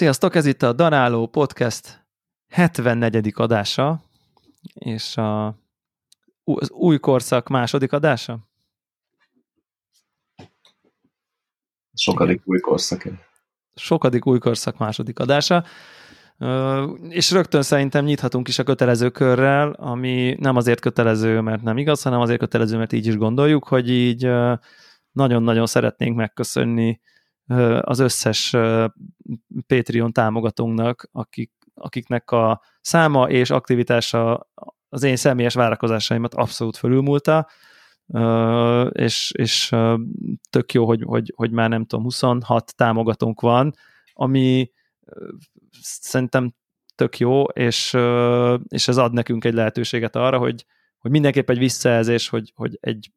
Sziasztok, ez itt a Danáló Podcast 74. adása, és a, az új korszak második adása? Sokadik Igen. új korszak. Sokadik új korszak második adása. És rögtön szerintem nyithatunk is a kötelező körrel, ami nem azért kötelező, mert nem igaz, hanem azért kötelező, mert így is gondoljuk, hogy így nagyon-nagyon szeretnénk megköszönni az összes Patreon támogatónknak, akik, akiknek a száma és aktivitása az én személyes várakozásaimat abszolút fölülmúlta, és, és tök jó, hogy, hogy, hogy már nem tudom, 26 támogatónk van, ami szerintem tök jó, és, és ez ad nekünk egy lehetőséget arra, hogy, hogy mindenképp egy visszajelzés, hogy, hogy egy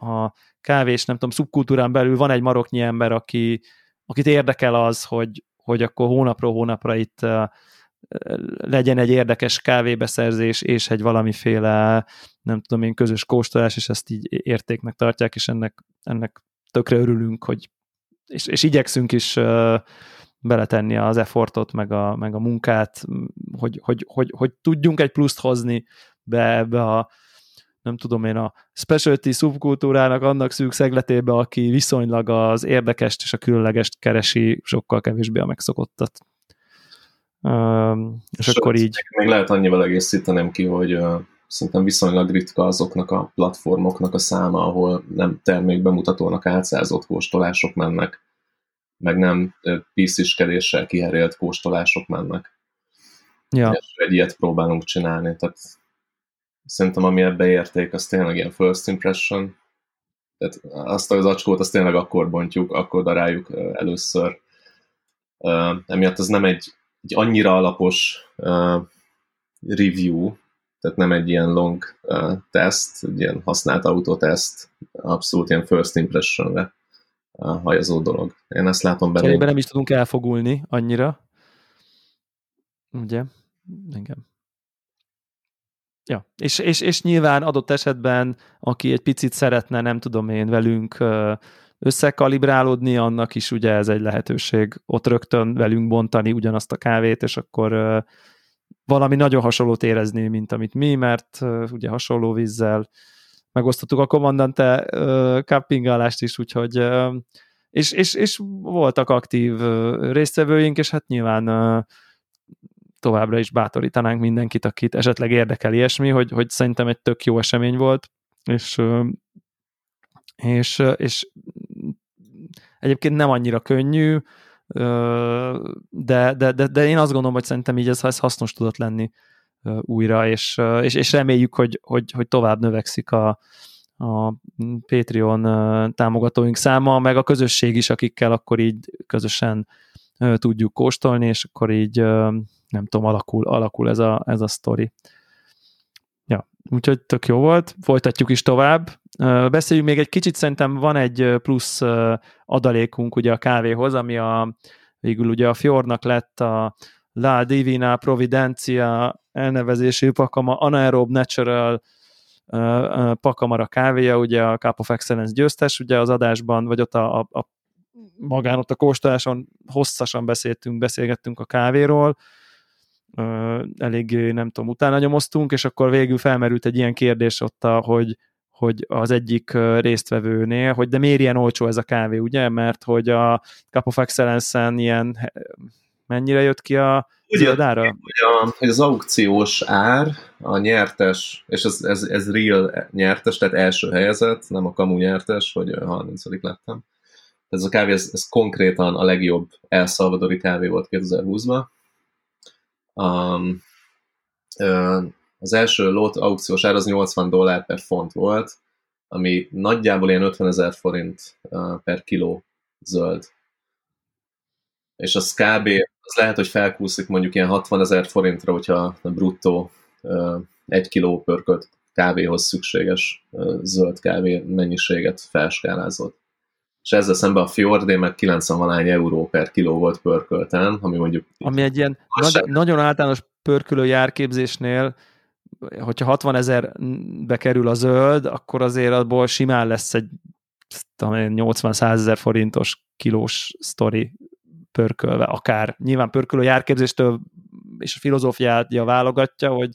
a kávés, nem tudom, szubkultúrán belül van egy maroknyi ember, aki, akit érdekel az, hogy, hogy akkor hónapról hónapra itt legyen egy érdekes kávébeszerzés és egy valamiféle, nem tudom én, közös kóstolás, és ezt így értéknek tartják, és ennek, ennek tökre örülünk, hogy és, és igyekszünk is uh, beletenni az effortot, meg a, meg a munkát, hogy, hogy, hogy, hogy tudjunk egy pluszt hozni be ebbe a nem tudom én, a specialty szubkultúrának annak szűk szegletébe, aki viszonylag az érdekest és a különlegest keresi, sokkal kevésbé a megszokottat. Uh, és Sőt, akkor így... Még lehet annyival egészítenem ki, hogy uh, szerintem viszonylag ritka azoknak a platformoknak a száma, ahol nem termékbemutatónak átszázott kóstolások mennek, meg nem pisziskedéssel kiherélt kóstolások mennek. Ja. És egy ilyet próbálunk csinálni, tehát szerintem ami ebbe érték, az tényleg ilyen first impression. Tehát azt az acskót, azt tényleg akkor bontjuk, akkor daráljuk először. Emiatt ez nem egy, egy annyira alapos review, tehát nem egy ilyen long test, egy ilyen használt autóteszt, abszolút ilyen first impressionre hajazó dolog. Én ezt látom benne. Cserébe nem is tudunk elfogulni annyira. Ugye? Igen. Ja, és, és, és nyilván adott esetben, aki egy picit szeretne, nem tudom én, velünk összekalibrálódni, annak is ugye ez egy lehetőség ott rögtön velünk bontani ugyanazt a kávét, és akkor valami nagyon hasonlót érezni, mint amit mi, mert ugye hasonló vízzel megosztottuk a kommandante cuppingálást is, úgyhogy és, és, és voltak aktív résztvevőink, és hát nyilván továbbra is bátorítanánk mindenkit, akit esetleg érdekel ilyesmi, hogy, hogy szerintem egy tök jó esemény volt, és, és, és egyébként nem annyira könnyű, de, de, de, de én azt gondolom, hogy szerintem így ez, ez hasznos tudott lenni újra, és, és, és reméljük, hogy, hogy, hogy tovább növekszik a, a Patreon támogatóink száma, meg a közösség is, akikkel akkor így közösen tudjuk kóstolni, és akkor így nem tudom, alakul, alakul ez a, ez a sztori. Ja, úgyhogy tök jó volt, folytatjuk is tovább. Beszéljünk még egy kicsit, szerintem van egy plusz adalékunk ugye a kávéhoz, ami a, végül ugye a Fjordnak lett a La Divina Providencia elnevezésű pakama Anaerob Natural pakamara kávéja, ugye a Cup of Excellence győztes, ugye az adásban, vagy ott a, a, a magán ott a kóstoláson hosszasan beszéltünk, beszélgettünk a kávéról, elég, nem tudom, utána nyomoztunk, és akkor végül felmerült egy ilyen kérdés ott, hogy, hogy az egyik résztvevőnél, hogy de miért ilyen olcsó ez a kávé, ugye? Mert hogy a Cup of Excellence-en ilyen mennyire jött ki a Ugye, a, hogy az aukciós ár, a nyertes, és ez, ez, ez real nyertes, tehát első helyezett, nem a kamu nyertes, hogy 30 lettem. Ez a kávé, ez, ez konkrétan a legjobb El Salvadori kávé volt 2020-ban, Um, az első lot aukciós ár az 80 dollár per font volt, ami nagyjából ilyen 50 ezer forint per kiló zöld. És az kb. az lehet, hogy felkúszik mondjuk ilyen 60 ezer forintra, hogyha a bruttó egy kiló pörkölt kávéhoz szükséges zöld kávé mennyiséget felskálázott és ezzel szemben a Fjordé meg 90 valány euró per kiló volt pörkölten, ami mondjuk... Ami egy ilyen nagy, nagyon általános pörkölő járképzésnél, hogyha 60 ezerbe kerül a zöld, akkor azért abból simán lesz egy 80-100 ezer forintos kilós sztori pörkölve, akár. Nyilván pörkölő járképzéstől és a filozófiája válogatja, hogy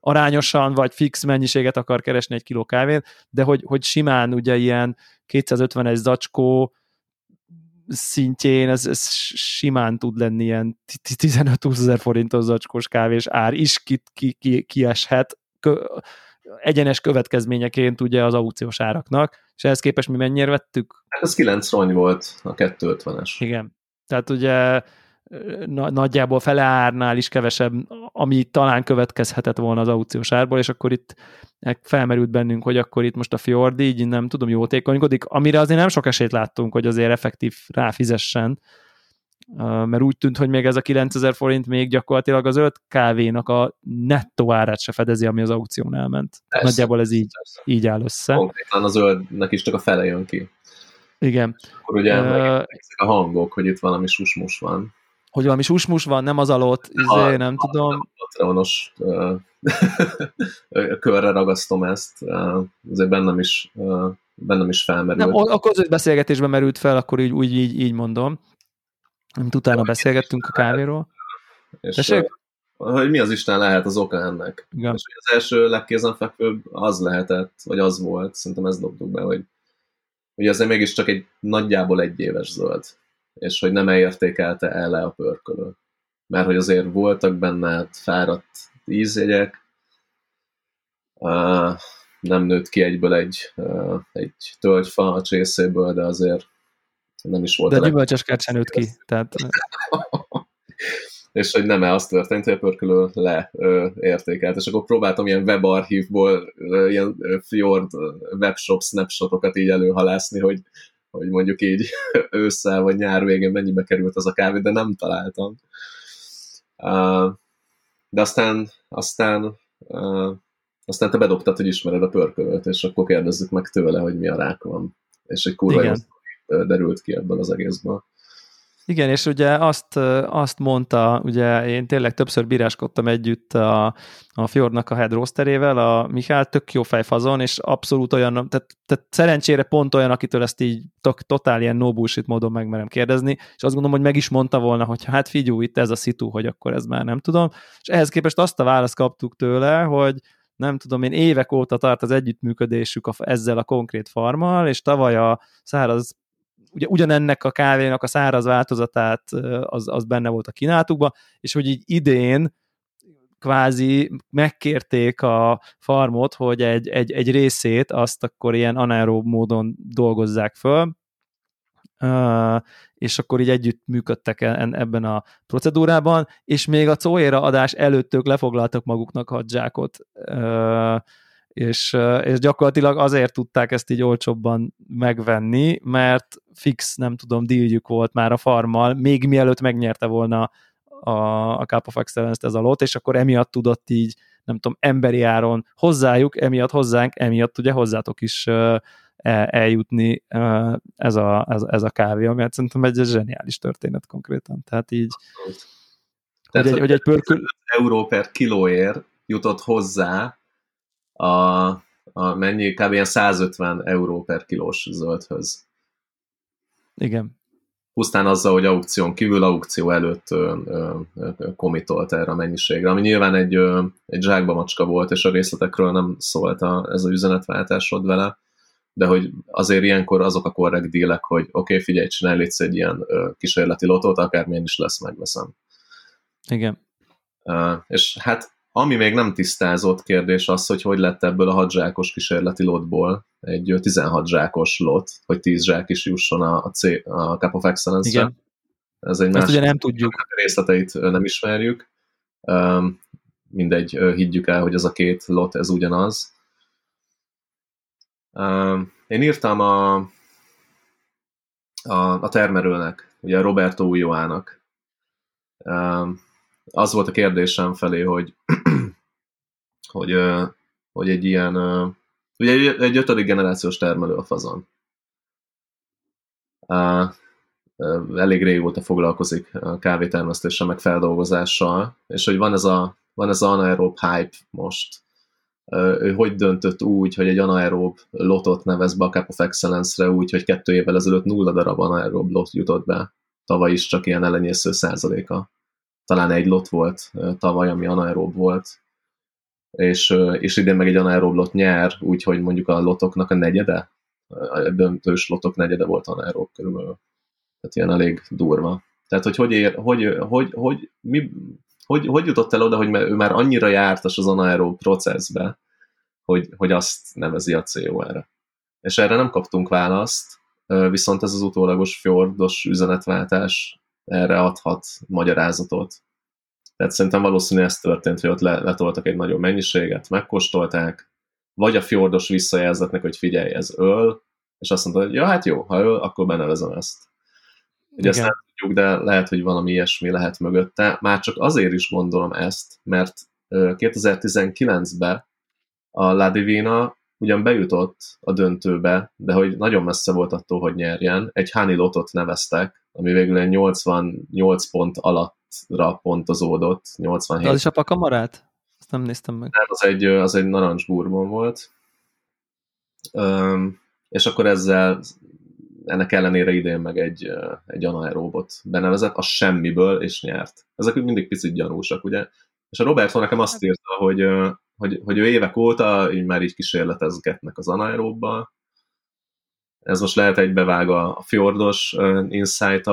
arányosan vagy fix mennyiséget akar keresni egy kiló kávét, de hogy, hogy simán ugye ilyen 251 zacskó szintjén ez, ez simán tud lenni ilyen 15-20 ezer forintos zacskós kávés ár is ki, ki, ki, kieshet kö, egyenes következményeként ugye az aukciós áraknak, és ehhez képest mi mennyire vettük? Hát ez 9 rony volt a 250-es. Igen. Tehát ugye nagyjából fele árnál is kevesebb, ami talán következhetett volna az aukciós árból, és akkor itt felmerült bennünk, hogy akkor itt most a Fjord így nem tudom, jótékonykodik, amire azért nem sok esélyt láttunk, hogy azért effektív ráfizessen, mert úgy tűnt, hogy még ez a 9000 forint még gyakorlatilag az öt kávénak a nettó árát se fedezi, ami az aukción elment. Persze, Nagyjából ez így, persze. így áll össze. Konkrétan az zöldnek is csak a fele jön ki. Igen. Akkor ugye uh, a hangok, hogy itt valami susmus van hogy valami susmus van, nem az alott, izé, nem a, tudom. Patreonos körre ragasztom ezt, azért bennem is, bennem is felmerült. Nem, akkor az beszélgetésben merült fel, akkor így, úgy, így, így mondom. Amit utána beszélgettünk a kávéról. És Tessék? hogy mi az Isten lehet az oka ennek. Igen. És az első legkézenfekvőbb az lehetett, vagy az volt, szerintem ezt dobtuk be, hogy, hogy azért mégiscsak egy nagyjából egy éves zöld és hogy nem értékelte el le a pörkölő. Mert hogy azért voltak benne fáradt ízjegyek, nem nőtt ki egyből egy, egy tölgyfa a csészéből, de azért nem is volt. De gyümölcsös sem nőtt ki. Tehát... és hogy nem -e az történt, hogy a pörkölő leértékelt. És akkor próbáltam ilyen webarchívból ilyen Fjord webshop snapshotokat így előhalászni, hogy hogy mondjuk így ősszel vagy nyár végén mennyibe került az a kávé, de nem találtam. Uh, de aztán, aztán, uh, aztán te bedobtad, hogy ismered a pörkölőt, és akkor kérdezzük meg tőle, hogy mi a rák van. És egy kurva derült ki ebből az egészből. Igen, és ugye azt, azt mondta, ugye én tényleg többször bíráskodtam együtt a, a Fjordnak a head roasterével, a Mihály tök jó fejfazon, és abszolút olyan, tehát, tehát szerencsére pont olyan, akitől ezt így tok, totál ilyen no bullshit módon megmerem kérdezni, és azt gondolom, hogy meg is mondta volna, hogy hát figyú, itt ez a szitu, hogy akkor ez már nem tudom, és ehhez képest azt a választ kaptuk tőle, hogy nem tudom én, évek óta tart az együttműködésük a, ezzel a konkrét farmal, és tavaly a száraz ugye ugyanennek a kávénak a száraz változatát az, az benne volt a kínálatukban, és hogy így idén kvázi megkérték a farmot, hogy egy, egy, egy részét azt akkor ilyen anaerób módon dolgozzák föl, és akkor így együtt működtek e, ebben a procedúrában, és még a Coéra adás előtt ők lefoglaltak maguknak hadzsákot, és, és gyakorlatilag azért tudták ezt így olcsóbban megvenni, mert fix, nem tudom, díljük volt már a farmmal, még mielőtt megnyerte volna a, a Cup of Excellence-t ez a lot, és akkor emiatt tudott így, nem tudom, emberi áron hozzájuk, emiatt hozzánk, emiatt ugye hozzátok is el, eljutni ez a, ez, ez a kávé, ami hát szerintem egy zseniális történet konkrétan. Tehát így, Tehát, hogy, egy, hogy egy pörkül... euró per kilóért jutott hozzá a, a mennyi, kb. ilyen 150 euró per kilós zöldhöz. Igen. Pusztán azzal, hogy aukción kívül, aukció előtt ö, ö, ö, komitolt erre a mennyiségre, ami nyilván egy, ö, egy zsákba macska volt, és a részletekről nem szólt a, ez a üzenetváltásod vele, de hogy azért ilyenkor azok a korrekt dílek, hogy oké, okay, figyelj, csinálj egy ilyen ö, kísérleti lotót, akármilyen is lesz, megveszem. Igen. Uh, és hát ami még nem tisztázott kérdés az, hogy hogy lett ebből a 6 zsákos kísérleti lotból egy 16 zsákos lot, hogy 10 zsák is jusson a, a, C, a Cup of Excellence-re. Igen. Ez egy Ezt ugye nem tudjuk. Részleteit nem ismerjük. Um, mindegy, higgyük el, hogy ez a két lot, ez ugyanaz. Um, én írtam a, a, a termelőnek, ugye Roberto Ulloának, um, az volt a kérdésem felé, hogy, hogy, hogy egy ilyen, ugye egy, egy ötödik generációs termelő a fazon. Elég régóta foglalkozik kávétermesztéssel, meg feldolgozással, és hogy van ez a, van ez a anaerób hype most, ő hogy döntött úgy, hogy egy anaerób lotot nevez be a Cup of Excellence-re úgy, hogy kettő évvel ezelőtt nulla darab anaerób lot jutott be tavaly is csak ilyen elenyésző százaléka. Talán egy lot volt tavaly, ami anaerób volt, és, és idén meg egy anaerób lot nyer, úgyhogy mondjuk a lotoknak a negyede, a döntős lotok negyede volt anaerób körülbelül. Tehát ilyen elég durva. Tehát, hogy hogy, ér, hogy, hogy, hogy, mi, hogy, hogy jutott el oda, hogy ő már annyira jártas az anaerób processbe, hogy, hogy azt nevezi a COR-re. És erre nem kaptunk választ, viszont ez az utólagos fjordos üzenetváltás erre adhat magyarázatot. Tehát szerintem valószínű ez történt, hogy ott letoltak egy nagyobb mennyiséget, megkóstolták, vagy a fjordos visszajelzetnek, hogy figyelj, ez öl, és azt mondta, hogy ja, hát jó, ha öl, akkor benevezem ezt. Ugye ezt nem tudjuk, de lehet, hogy valami ilyesmi lehet mögötte. Már csak azért is gondolom ezt, mert 2019-ben a La Divina ugyan bejutott a döntőbe, de hogy nagyon messze volt attól, hogy nyerjen. Egy Hani Lotot neveztek, ami végül egy 88 pont alattra pontozódott. 87. De az is a pakamarát? Azt nem néztem meg. Nem, az egy, az egy narancs bourbon volt. Um, és akkor ezzel ennek ellenére idén meg egy, egy anaeróbot benevezett, a semmiből, és nyert. Ezek mindig picit gyanúsak, ugye? És a Robert nekem azt hát- írta, hogy, hogy, hogy ő évek óta így már így kísérletezgetnek az anaeróbbal. Ez most lehet egybevág a Fjordos insight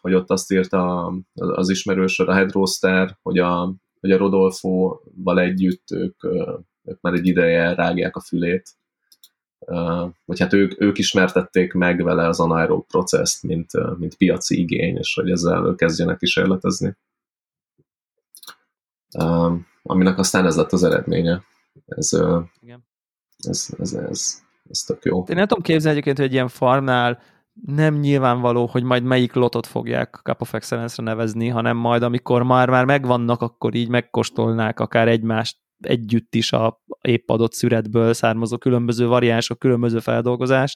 hogy ott azt írta az ismerős, a Headroster, hogy a, hogy a Rodolfo-val együtt ők, ők már egy ideje rágják a fülét, vagy hát ők, ők ismertették meg vele az anaerób processzt, mint, mint piaci igény, és hogy ezzel kezdjenek kísérletezni. Aminek aztán ez lett az eredménye. Ez, Igen. ez, ez, ez, ez tök jó. Én nem tudom képzelni egyébként, hogy egy ilyen farmnál nem nyilvánvaló, hogy majd melyik lotot fogják Cup of Excellence-re nevezni, hanem majd amikor már, már megvannak, akkor így megkóstolnák akár egymást együtt is a épp adott szüretből származó különböző variánsok, különböző feldolgozás,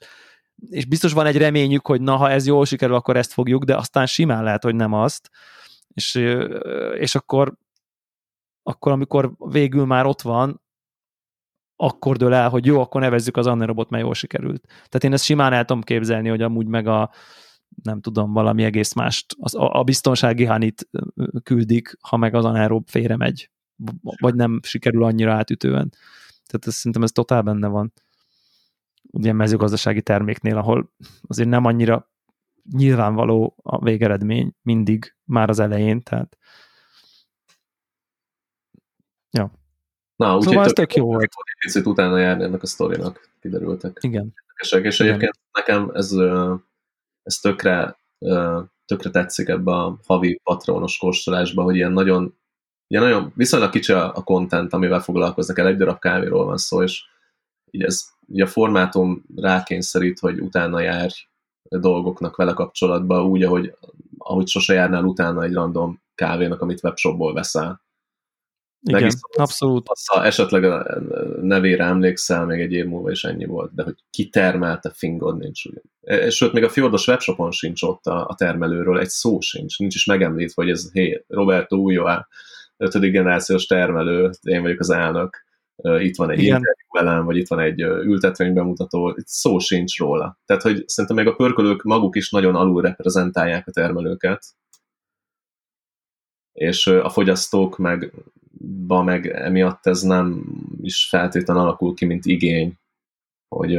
és biztos van egy reményük, hogy na, ha ez jól sikerül, akkor ezt fogjuk, de aztán simán lehet, hogy nem azt, és, és akkor, akkor amikor végül már ott van, akkor dől el, hogy jó, akkor nevezzük az Annerobot, mert jól sikerült. Tehát én ezt simán el tudom képzelni, hogy amúgy meg a nem tudom, valami egész mást, az, a, a biztonsági hanit küldik, ha meg az anaerob félre megy vagy nem sikerül annyira átütően. Tehát ez, szerintem ez totál benne van ugye mezőgazdasági terméknél, ahol azért nem annyira nyilvánvaló a végeredmény mindig már az elején, tehát ja. Na, úgy szóval ez tök jó volt. Picit utána járni ennek a sztorinak, kiderültek. Igen. És Igen. egyébként nekem ez, ez tökre, tökre tetszik ebbe a havi patronos kóstolásba, hogy ilyen nagyon ugye nagyon viszonylag kicsi a, a content, amivel foglalkoznak el, egy darab kávéról van szó, és így ez, így a formátum rákényszerít, hogy utána járj dolgoknak vele kapcsolatban, úgy, ahogy, ahogy sose járnál utána egy random kávénak, amit webshopból veszel. Igen, abszolút. Ha esetleg a nevére emlékszel, még egy év múlva is ennyi volt, de hogy ki termelte, fingod nincs. Ugye. E, sőt, még a Fjordos webshopon sincs ott a, a termelőről, egy szó sincs, nincs is megemlítve, hogy ez, hé, Roberto Ulloa, ötödik generációs termelő, én vagyok az elnök, itt van egy Igen. interjú velem, vagy itt van egy ültetvény bemutató, itt szó sincs róla. Tehát, hogy szerintem még a pörkölők maguk is nagyon alul reprezentálják a termelőket, és a fogyasztók meg, ba meg emiatt ez nem is feltétlenül alakul ki, mint igény hogy,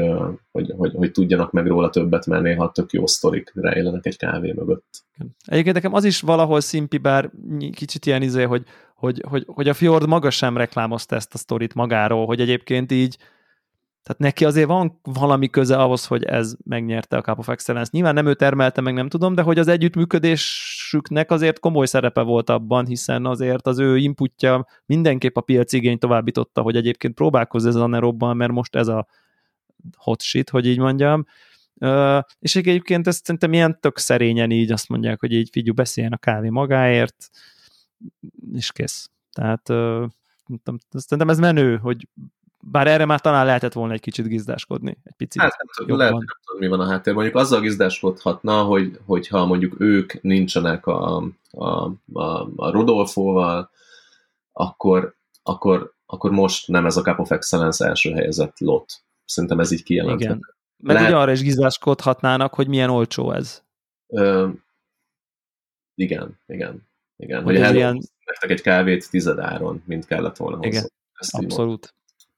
hogy, hogy, hogy tudjanak meg róla többet, mert néha tök jó sztorik rejlenek egy kávé mögött. Egyébként nekem az is valahol szimpi, bár kicsit ilyen izé, hogy, hogy, hogy, hogy a Fjord maga sem reklámozta ezt a sztorit magáról, hogy egyébként így tehát neki azért van valami köze ahhoz, hogy ez megnyerte a Cup of Excellence. Nyilván nem ő termelte, meg nem tudom, de hogy az együttműködésüknek azért komoly szerepe volt abban, hiszen azért az ő inputja mindenképp a piaci igény továbbította, hogy egyébként próbálkozz ez a Nerobban, mert most ez a hot shit, hogy így mondjam. És egyébként ezt szerintem ilyen tök szerényen így azt mondják, hogy így figyelj, beszéljen a kávé magáért, és kész. Tehát uh, szerintem ez menő, hogy bár erre már talán lehetett volna egy kicsit gizdáskodni. Egy picit hát nem tudom, lehet, nem tudom, mi van a háttérben. Mondjuk azzal gizdáskodhatna, hogy, hogyha mondjuk ők nincsenek a, a, a, a Rodolfóval, akkor, akkor, akkor most nem ez a Cup of Excellence első helyezett lot. Szerintem ez így kijelenthető. Igen. Meg Lehet... ugye arra is gizáskodhatnának, hogy milyen olcsó ez. Ö, Igen, igen. Igen, hogy, hogy ilyen... nektek egy kávét tizedáron, mint kellett volna hozzá. Igen, abszolút.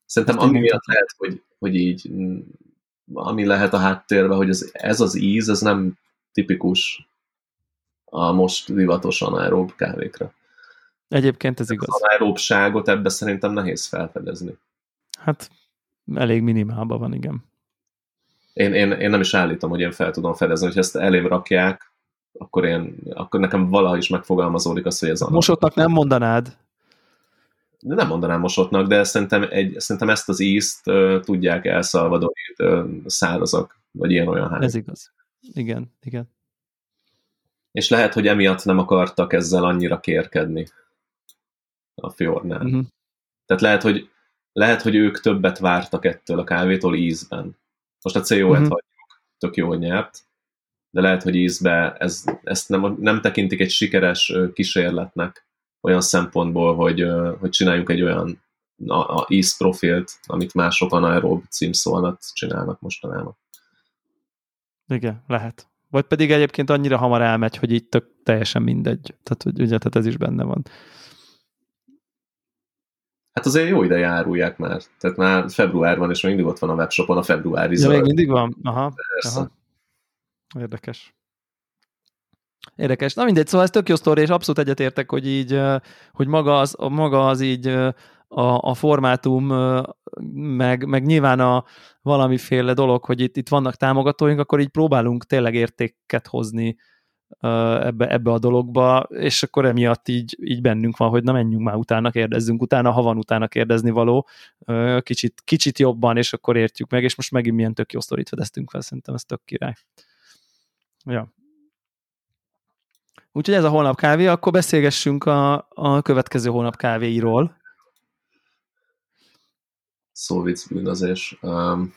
Szerintem ami miatt lehet, hogy, hogy így ami lehet a háttérben, hogy ez, ez az íz, ez nem tipikus a most divatosan aerób kávékra. Egyébként ez igaz. Az aeróbságot ebbe szerintem nehéz felfedezni. Hát elég minimálban van, igen. Én, én, én nem is állítom, hogy én fel tudom fedezni, hogy ezt elém rakják, akkor, én, akkor nekem valaha is megfogalmazódik az, hogy ez a... Mosottnak nem mondanád? Nem mondanám mosottnak, de szerintem, egy, szerintem ezt az ízt uh, tudják uh, szárazak, vagy ilyen-olyan hány. Ez igaz. Igen, igen. És lehet, hogy emiatt nem akartak ezzel annyira kérkedni a Fjordnál. Uh-huh. Tehát lehet, hogy lehet, hogy ők többet vártak ettől a kávétól ízben. Most a CO-et uh-huh. hagyjuk, tök jól nyert, de lehet, hogy ízbe ez, ezt nem, nem tekintik egy sikeres kísérletnek olyan szempontból, hogy, hogy csináljunk egy olyan a, a profilt, amit már sokan aerob címszó alatt csinálnak mostanában. Igen, lehet. Vagy pedig egyébként annyira hamar elmegy, hogy itt tök teljesen mindegy. Tehát, hogy ugye, tehát ez is benne van. Hát azért jó ide járulják már. Tehát már február van, és még mindig ott van a webshopon a februári Ja, még mindig van? Aha. aha. Érdekes. Érdekes. Na mindegy, szóval ez tök jó sztori, és abszolút egyetértek, hogy így, hogy maga az, maga az így a, a formátum, meg, meg nyilván a valamiféle dolog, hogy itt, itt vannak támogatóink, akkor így próbálunk tényleg értéket hozni ebbe, ebbe a dologba, és akkor emiatt így, így bennünk van, hogy na menjünk már utána, kérdezzünk utána, ha van utána kérdezni való, kicsit, kicsit jobban, és akkor értjük meg, és most megint milyen tök jó sztorit fedeztünk fel, szerintem ez tök király. Ja. Úgyhogy ez a holnap kávé, akkor beszélgessünk a, a következő holnap kávéiról. Szóvic bűnözés. Um,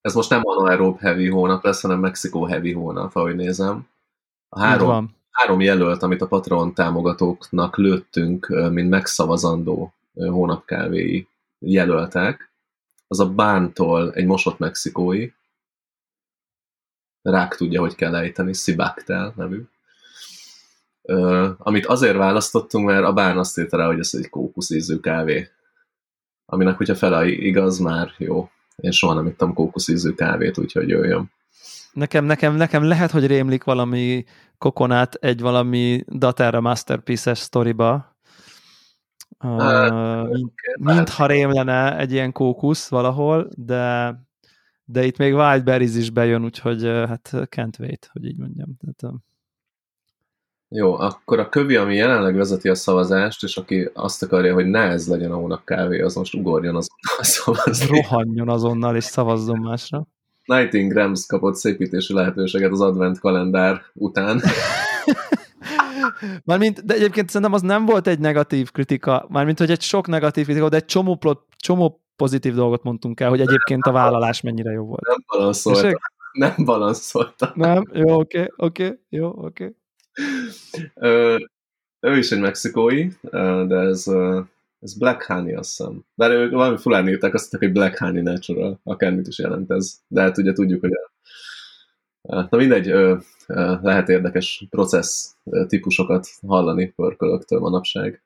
ez most nem anaerob heavy hónap lesz, hanem Mexikó heavy hónap, ahogy nézem. A három, három jelölt, amit a Patreon támogatóknak lőttünk, mint megszavazandó hónapkávéi jelöltek, az a Bántól egy mosott mexikói, rák tudja, hogy kell ejteni, Sibaktel nevű. Uh, amit azért választottunk, mert a bán azt írta rá, hogy ez egy kókuszízű kávé. Aminek, hogyha fele igaz, már jó. Én soha nem ittam kókuszízű kávét, úgyhogy jöjjön. Nekem, nekem, nekem lehet, hogy rémlik valami kokonát egy valami Datara Masterpiece-es sztoriba. Uh, mint, mintha rém lenne egy ilyen kókusz valahol, de de itt még Wildberries is bejön, úgyhogy hát can't wait, hogy így mondjam. Tehát, jó, akkor a kövi, ami jelenleg vezeti a szavazást, és aki azt akarja, hogy ne ez legyen a hónap kávé, az most ugorjon azonnal szavazni. Rohanjon azonnal, és szavazzon másra. Nighting Grams kapott szépítési lehetőséget az advent kalendár után. Mármint, de egyébként szerintem az nem volt egy negatív kritika, mármint, hogy egy sok negatív kritika, de egy csomó, plot, csomó pozitív dolgot mondtunk el, hogy egyébként a vállalás mennyire jó volt. Nem balanszoltam. Nem balanszoltam. Nem? Jó, oké, okay, oké, okay, jó, oké. Okay. ő is egy mexikói, de ez, ez Black Honey, azt hiszem. Bár ők valami fulán írták, azt mondták, hogy Black Honey Natural, akármit is jelent ez. De hát ugye tudjuk, hogy a, Na mindegy, lehet érdekes processz típusokat hallani pörkölöktől manapság.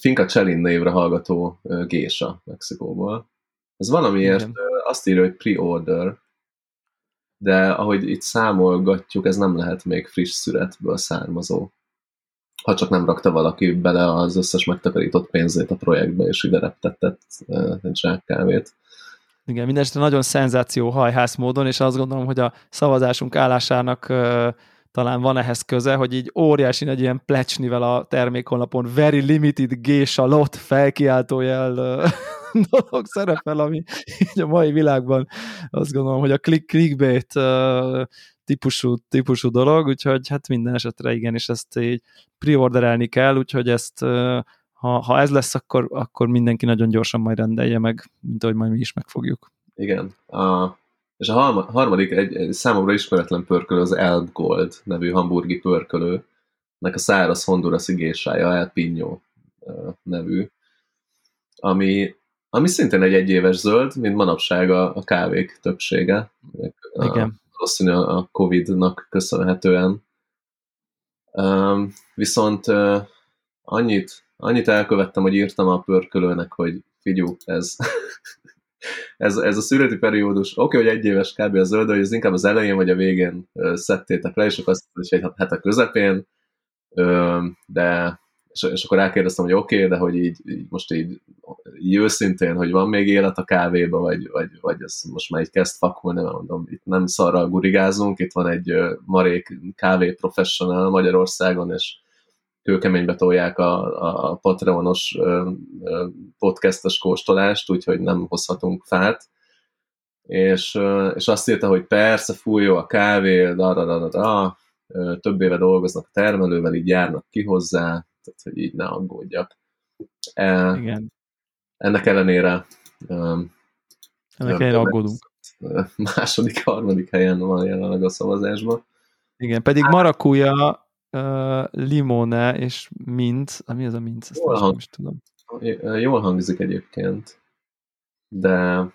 Finca Cselin névre hallgató gésa Mexikóból. Ez valamiért Igen. azt írja, hogy pre-order, de ahogy itt számolgatjuk, ez nem lehet még friss szüretből származó. Ha csak nem rakta valaki bele az összes megtakarított pénzét a projektbe, és ide reptetett egy zsákkávét. Igen, mindenesetre nagyon szenzáció hajhász módon, és azt gondolom, hogy a szavazásunk állásának talán van ehhez köze, hogy így óriási egy ilyen plecsnivel a termékhonlapon very limited gésa lot felkiáltójel dolog szerepel, ami így a mai világban azt gondolom, hogy a click, clickbait típusú, típusú dolog, úgyhogy hát minden esetre igen, és ezt így preorderelni kell, úgyhogy ezt ha, ha ez lesz, akkor, akkor mindenki nagyon gyorsan majd rendelje meg, mint ahogy majd mi is megfogjuk. Igen. A és a harmadik, egy, egy számomra ismeretlen pörkölő az Elb Gold nevű hamburgi pörkölő, nek a száraz hondurasi gésája, El Pino nevű, ami, ami szintén egy egyéves zöld, mint manapság a, a kávék többsége. Igen. valószínűleg a Covid-nak köszönhetően. Um, viszont uh, annyit, annyit elkövettem, hogy írtam a pörkölőnek, hogy figyú, ez, ez, ez a születi periódus, oké, okay, hogy egy éves kb. a zöld, hogy ez inkább az elején vagy a végén szedtétek le, és akkor azt hogy egy hetek közepén, de és, akkor elkérdeztem, hogy oké, okay, de hogy így, így most így, így őszintén, hogy van még élet a kávéba, vagy, vagy, vagy ez most már így kezd fakulni, nem mondom, itt nem szarral gurigázunk, itt van egy marék kávé professional Magyarországon, és kőkeménybe tolják a, a Patreonos podcastes kóstolást, úgyhogy nem hozhatunk fát. És, és azt írta, hogy persze, fújó a kávé, da, da, da, da, da, több éve dolgoznak a termelővel, így járnak ki hozzá, tehát hogy így ne aggódjak. E, Igen. Ennek ellenére um, ennek ellenére aggódunk. Második, harmadik helyen van jelenleg a szavazásban. Igen, pedig hát- Marakuja uh, limone és mint, mi az a mint? Ezt jól, hang... is tudom. Jól hangzik egyébként, de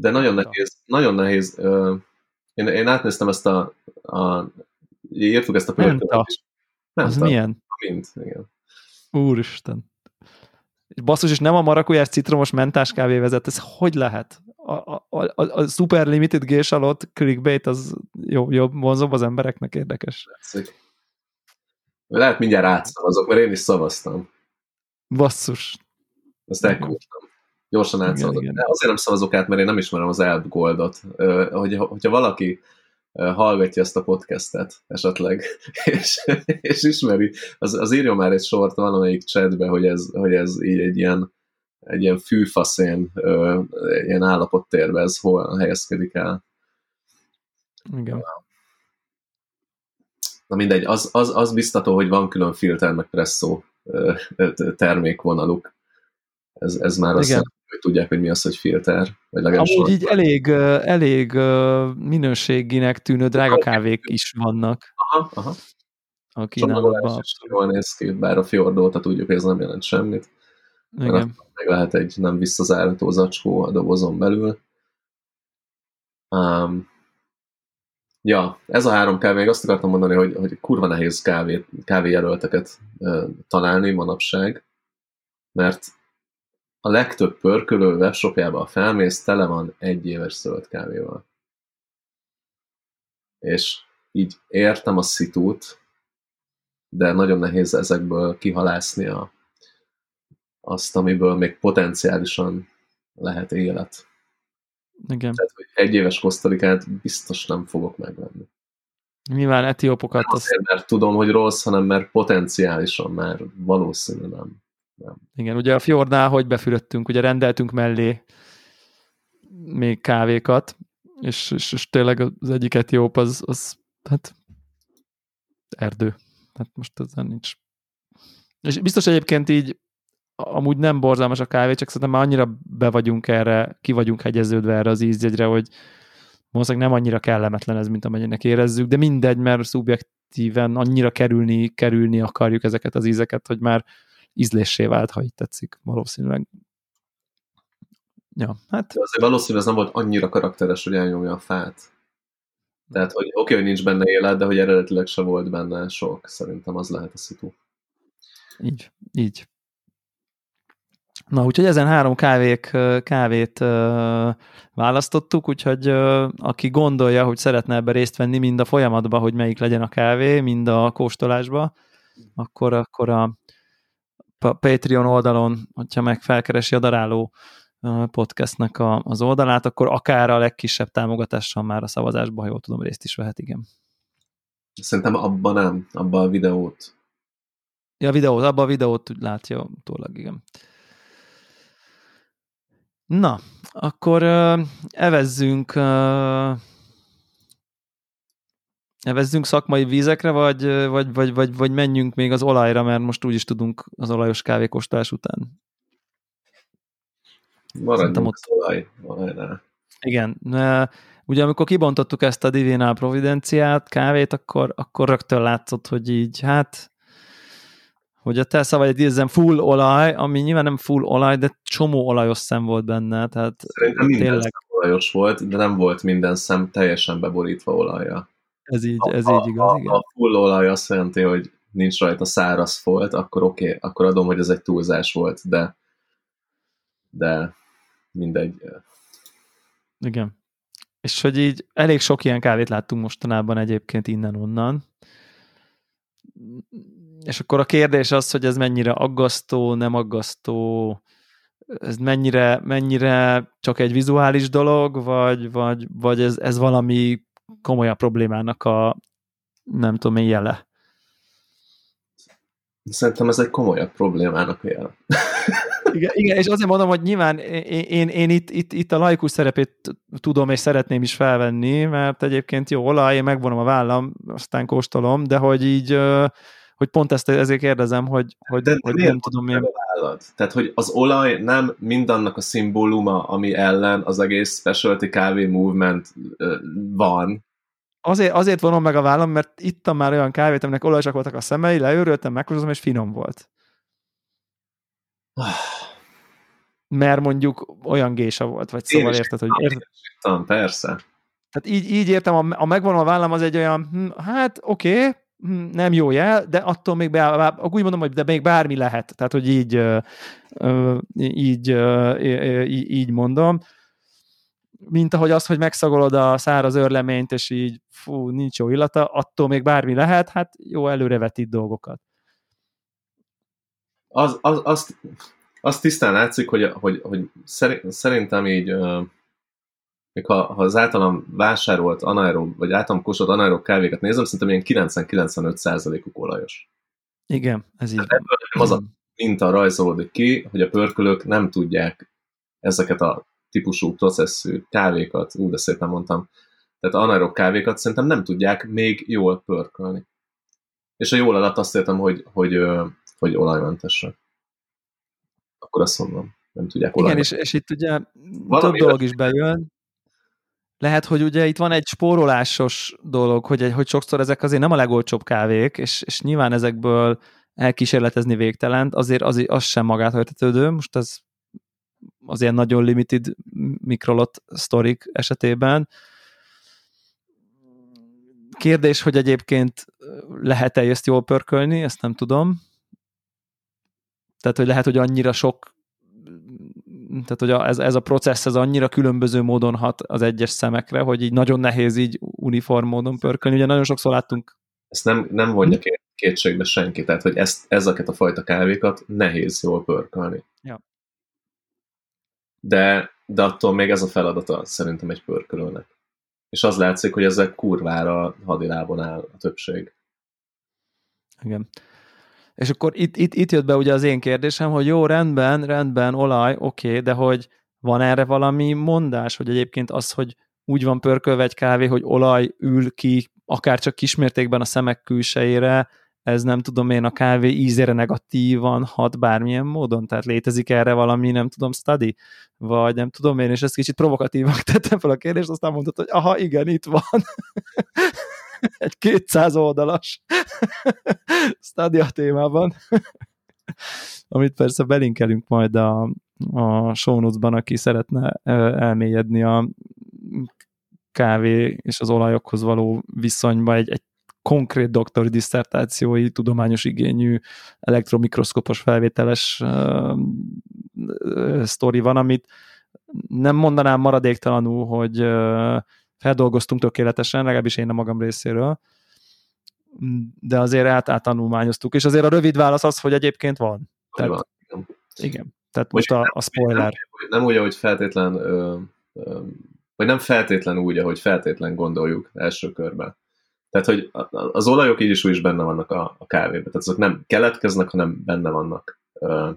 de nagyon nehéz, nagyon nehéz. Uh, én, én átnéztem ezt a, a írtuk ezt a például. Az milyen? A mint, igen. Úristen. Basszus, és nem a marakujás citromos mentás kávé vezet, ez hogy lehet? A, a, a, a super limited gés alatt clickbait az jobb, jobb vonzóbb az embereknek érdekes. Látszik. Lehet mindjárt átszavazok, mert én is szavaztam. Basszus. Ezt elkúrtam. Gyorsan átszavazok. Igen, igen. Azért nem szavazok át, mert én nem ismerem az Elb Goldot. Hogy, hogyha valaki hallgatja ezt a podcastet esetleg, és, és ismeri, az, az írja már egy sort valamelyik chatbe, hogy ez, hogy ez így egy ilyen, egy ilyen fűfaszén, ilyen állapottérbe ez hol helyezkedik el. Igen. Na mindegy, az, az, az biztató, hogy van külön filter meg presszó termékvonaluk. Ez, ez már azt Igen. hogy tudják, hogy mi az, hogy filter. Vagy legalábbis Amúgy így elég, elég minőséginek tűnő drága kávék is vannak. Aha, aha. A kínálatban. Jól néz ki, bár a fjordóta tudjuk, hogy ez nem jelent semmit. Igen. Meg lehet egy nem visszazárható zacskó a dobozon belül. Um, Ja, ez a három kávé, azt akartam mondani, hogy, hogy kurva nehéz kávé, kávéjelölteket e, találni manapság, mert a legtöbb pörkölő webshopjába a felmész, tele van egy éves zöld kávéval. És így értem a szitút, de nagyon nehéz ezekből kihalászni a, azt, amiből még potenciálisan lehet élet. Igen. Tehát, hogy egy éves kosztalikát biztos nem fogok megvenni. Nyilván etiópokat... Nem azért, mert tudom, hogy rossz, hanem mert potenciálisan már valószínű nem. nem. Igen, ugye a Fjordnál hogy befülöttünk, ugye rendeltünk mellé még kávékat, és, és, és tényleg az egyik etióp az, az hát erdő. Hát most ezzel nincs. És biztos egyébként így amúgy nem borzalmas a kávé, csak szerintem már annyira be vagyunk erre, ki vagyunk hegyeződve erre az ízjegyre, hogy valószínűleg nem annyira kellemetlen ez, mint amennyinek érezzük, de mindegy, mert szubjektíven annyira kerülni, kerülni akarjuk ezeket az ízeket, hogy már ízléssé vált, ha így tetszik, valószínűleg. Ja, hát... De azért valószínűleg ez nem volt annyira karakteres, hogy elnyomja a fát. Tehát, hogy oké, okay, hogy nincs benne élet, de hogy eredetileg se volt benne sok. Szerintem az lehet a szitu. Így, így. Na, úgyhogy ezen három kávék, kávét választottuk, úgyhogy aki gondolja, hogy szeretne ebbe részt venni mind a folyamatban, hogy melyik legyen a kávé, mind a kóstolásba, akkor, akkor a Patreon oldalon, hogyha meg felkeresi a Daráló podcastnek a, az oldalát, akkor akár a legkisebb támogatással már a szavazásban, ha jól tudom, részt is vehet, igen. Szerintem abban nem, abban a videót. Ja, a videót, abban a videót látja utólag, igen. Na, akkor uh, evezzünk uh, evezzünk szakmai vízekre, vagy, vagy, vagy, vagy, vagy menjünk még az olajra, mert most úgyis tudunk az olajos kávékostás után. Maradjunk ott... olaj, olajnál. Igen. Ugye amikor kibontottuk ezt a Divinal Providenciát, kávét, akkor, akkor rögtön látszott, hogy így, hát hogy a te szavaid idézem full olaj, ami nyilván nem full olaj, de csomó olajos szem volt benne, tehát Szerintem tényleg... olajos volt, de nem volt minden szem teljesen beborítva olajjal. Ez így, ez a, így igaz, a, igen. A full olaj azt jelenti, hogy nincs rajta száraz folt, akkor oké, okay, akkor adom, hogy ez egy túlzás volt, de de mindegy. Igen. És hogy így elég sok ilyen kávét láttunk mostanában egyébként innen-onnan. És akkor a kérdés az, hogy ez mennyire aggasztó, nem aggasztó, ez mennyire, mennyire csak egy vizuális dolog, vagy, vagy, vagy ez, ez valami komolyabb problémának a nem tudom én jele? Szerintem ez egy komolyabb problémának a jele. igen, igen, és azért mondom, hogy nyilván én, én, én itt, itt, itt a laikus szerepét tudom és szeretném is felvenni, mert egyébként jó olaj, én megvonom a vállam, aztán kóstolom, de hogy így hogy pont ezt ezért kérdezem, hogy, hogy, de hogy nem tudom én. Vállad? Tehát, hogy az olaj nem mindannak a szimbóluma, ami ellen az egész specialty kávé movement van. Azért, azért vonom meg a vállam, mert ittam már olyan kávét, aminek olajosak voltak a szemei, leőröltem, meghozom, és finom volt. Mert mondjuk olyan gésa volt, vagy szóval érted, hogy... Érted? Értem, persze. Tehát így, így értem, a, a megvonom a vállam az egy olyan, hm, hát oké, okay, hm, nem jó jel, de attól még be, úgy mondom, hogy de még bármi lehet. Tehát, hogy így, így, így, így mondom. Mint ahogy az, hogy megszagolod a száraz örleményt, és így fú, nincs jó illata, attól még bármi lehet, hát jó előrevetít dolgokat. Az, az, azt, azt tisztán látszik, hogy, hogy, hogy szerintem így még ha, ha az általam vásárolt anaerob, vagy általam kóstolt anaerob kávékat nézem, szerintem ilyen 90-95%-uk olajos. Igen, ez így. Ebből az a minta rajzolódik ki, hogy a pörkölők nem tudják ezeket a típusú processzű kávékat, úgy de szépen mondtam, tehát anaerob kávékat szerintem nem tudják még jól pörkölni. És a jól alatt azt értem, hogy, hogy, hogy, hogy olajmentesre. Akkor azt mondom, nem tudják olajmentesre. Igen, és, és itt ugye Valami több dolog is bejön, lehet, hogy ugye itt van egy spórolásos dolog, hogy, hogy sokszor ezek azért nem a legolcsóbb kávék, és, és nyilván ezekből elkísérletezni végtelent, azért az, az sem magát hajtetődő, most ez az ilyen nagyon limited mikrolot sztorik esetében. Kérdés, hogy egyébként lehet-e ezt jól pörkölni, ezt nem tudom. Tehát, hogy lehet, hogy annyira sok tehát hogy a, ez, ez a processz ez annyira különböző módon hat az egyes szemekre, hogy így nagyon nehéz így uniform módon pörkölni. Ugye nagyon sokszor láttunk. Ezt nem, nem vonja két, kétségbe senki, tehát hogy ezt, ezeket a fajta kávékat nehéz jól pörkölni. Ja. De, de attól még ez a feladata szerintem egy pörkölőnek. És az látszik, hogy ezek kurvára hadilábon áll a többség. Igen. És akkor itt, itt, itt jött be ugye az én kérdésem, hogy jó, rendben, rendben, olaj, oké, de hogy van erre valami mondás, hogy egyébként az, hogy úgy van pörkölve egy kávé, hogy olaj ül ki, akár csak kismértékben a szemek külsejére, ez nem tudom én, a kávé ízére negatívan hat bármilyen módon? Tehát létezik erre valami, nem tudom, study? Vagy nem tudom én, és ezt kicsit provokatívak tettem fel a kérdést, aztán mondtad, hogy aha, igen, itt van. egy 200 oldalas stadia témában, amit persze belinkelünk majd a, a show notes-ban, aki szeretne elmélyedni a kávé és az olajokhoz való viszonyba. Egy, egy konkrét doktori diszertációi, tudományos igényű elektromikroszkopos felvételes uh, sztori van, amit nem mondanám maradéktalanul, hogy uh, feldolgoztunk tökéletesen, legalábbis én a magam részéről, de azért át, áttanulmányoztuk, és azért a rövid válasz az, hogy egyébként van. Tehát, van. Igen. Tehát most a, a spoiler. Nem, nem úgy, ahogy feltétlen, ö, ö, vagy nem feltétlen úgy, ahogy feltétlen gondoljuk első körben. Tehát, hogy az olajok így is úgy is benne vannak a, a kávében. Tehát azok nem keletkeznek, hanem benne vannak. Ö,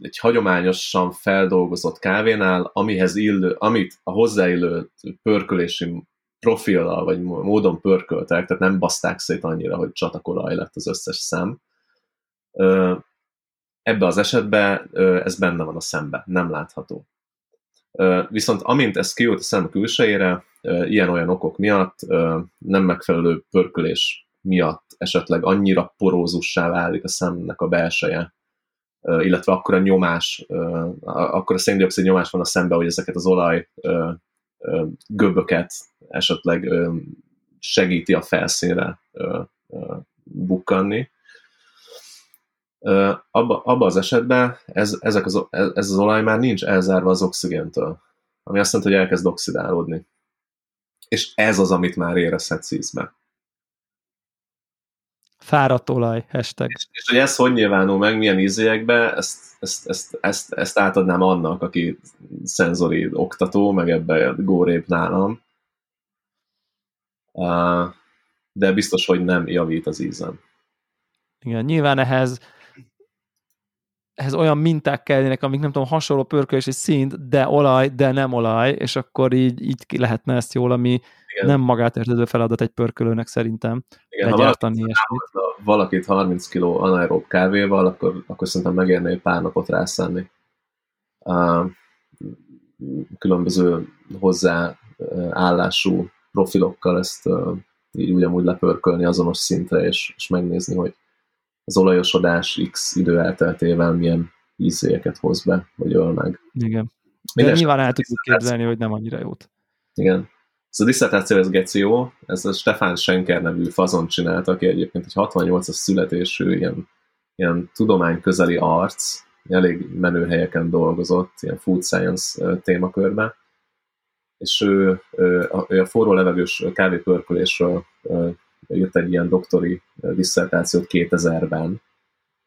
egy hagyományosan feldolgozott kávénál, amihez illő, amit a hozzáillő pörkölési profillal vagy módon pörköltek, tehát nem baszták szét annyira, hogy csatakolaj lett az összes szem. Ebbe az esetben ez benne van a szembe, nem látható. Viszont amint ez kijut a szem külsejére, ilyen-olyan okok miatt, nem megfelelő pörkölés miatt esetleg annyira porózussá válik a szemnek a belseje, illetve akkor a nyomás, akkor a széndiokszid nyomás van a szembe, hogy ezeket az olaj göböket esetleg segíti a felszínre bukkanni. Abba, abba az esetben ez, ezek az, ez az olaj már nincs elzárva az oxigéntől, ami azt jelenti, hogy elkezd oxidálódni. És ez az, amit már érezhetsz ízbe. Fáradt olaj, hashtag. És, és hogy ez hogy nyilvánul meg, milyen ízélyekbe, ezt, ezt, ezt, ezt, ezt átadnám annak, aki szenzori oktató, meg ebbe górébb nálam. Uh, de biztos, hogy nem javít az ízen. Igen, nyilván ehhez ehhez olyan minták kellene, amik nem tudom, hasonló pörkölési szint, de olaj, de nem olaj, és akkor így, így lehetne ezt jól, ami Igen. nem magát értedő feladat egy pörkölőnek szerintem. Igen, ha valaki, valakit 30 kg anaerob kávéval, akkor, akkor szerintem megérne egy pár napot rászállni. Uh, különböző hozzáállású profilokkal ezt uh, így ugyanúgy lepörkölni azonos szintre, és, és megnézni, hogy az olajosodás x idő elteltével milyen ízélyeket hoz be, vagy öl meg. Igen. De Minden nyilván el tudjuk képzelni, hogy nem annyira jót. Igen. Ez a diszertáció, ez a Stefan Schenker nevű fazon csinált, aki egyébként egy 68-as születésű, ilyen, ilyen tudomány közeli arc, elég menő helyeken dolgozott, ilyen food science témakörben, és ő, ő, ő a forró levegős kávépörkölésről írt egy ilyen doktori disszertációt 2000-ben,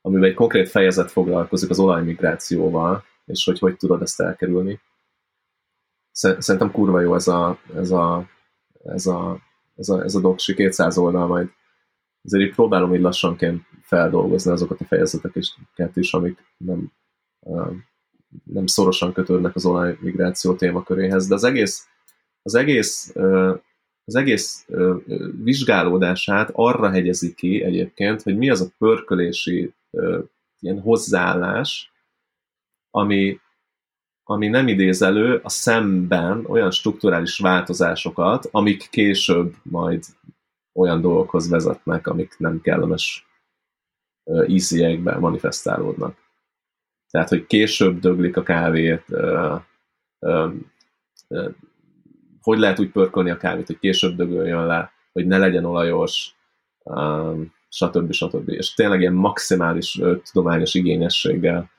amiben egy konkrét fejezet foglalkozik az olajmigrációval, és hogy hogy tudod ezt elkerülni. Szerintem kurva jó ez a, ez a, ez a, ez a, ez a doksi, 200 oldal majd. Ezért így próbálom így lassanként feldolgozni azokat a fejezeteket is, amik nem, nem szorosan kötődnek az olajmigráció témaköréhez, de az egész, az egész az egész vizsgálódását arra hegyezi ki egyébként, hogy mi az a pörkölési ilyen hozzáállás, ami, ami nem idéz elő a szemben olyan strukturális változásokat, amik később majd olyan dolgokhoz vezetnek, amik nem kellemes ízjegyekben manifestálódnak. Tehát, hogy később döglik a kávét, hogy lehet úgy pörkölni a kávét, hogy később dögöljön le, hogy ne legyen olajos, stb. stb. És tényleg ilyen maximális tudományos igényességgel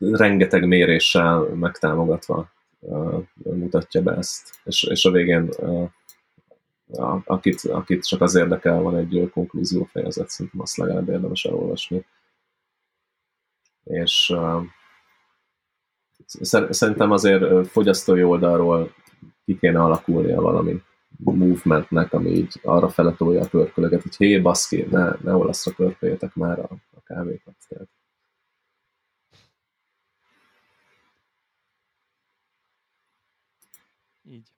rengeteg méréssel megtámogatva mutatja be ezt. És, és a végén uh, a, akit, akit csak az érdekel, van egy konklúzió fejezet, szerintem azt legalább érdemes elolvasni. És Szerintem azért fogyasztói oldalról ki kéne alakulnia valami movementnek, ami így arra fele tolja a pörkölöget, hogy hé, baszki, ne, ne olaszra pörköljetek már a, a kávékat. Tehát. Így.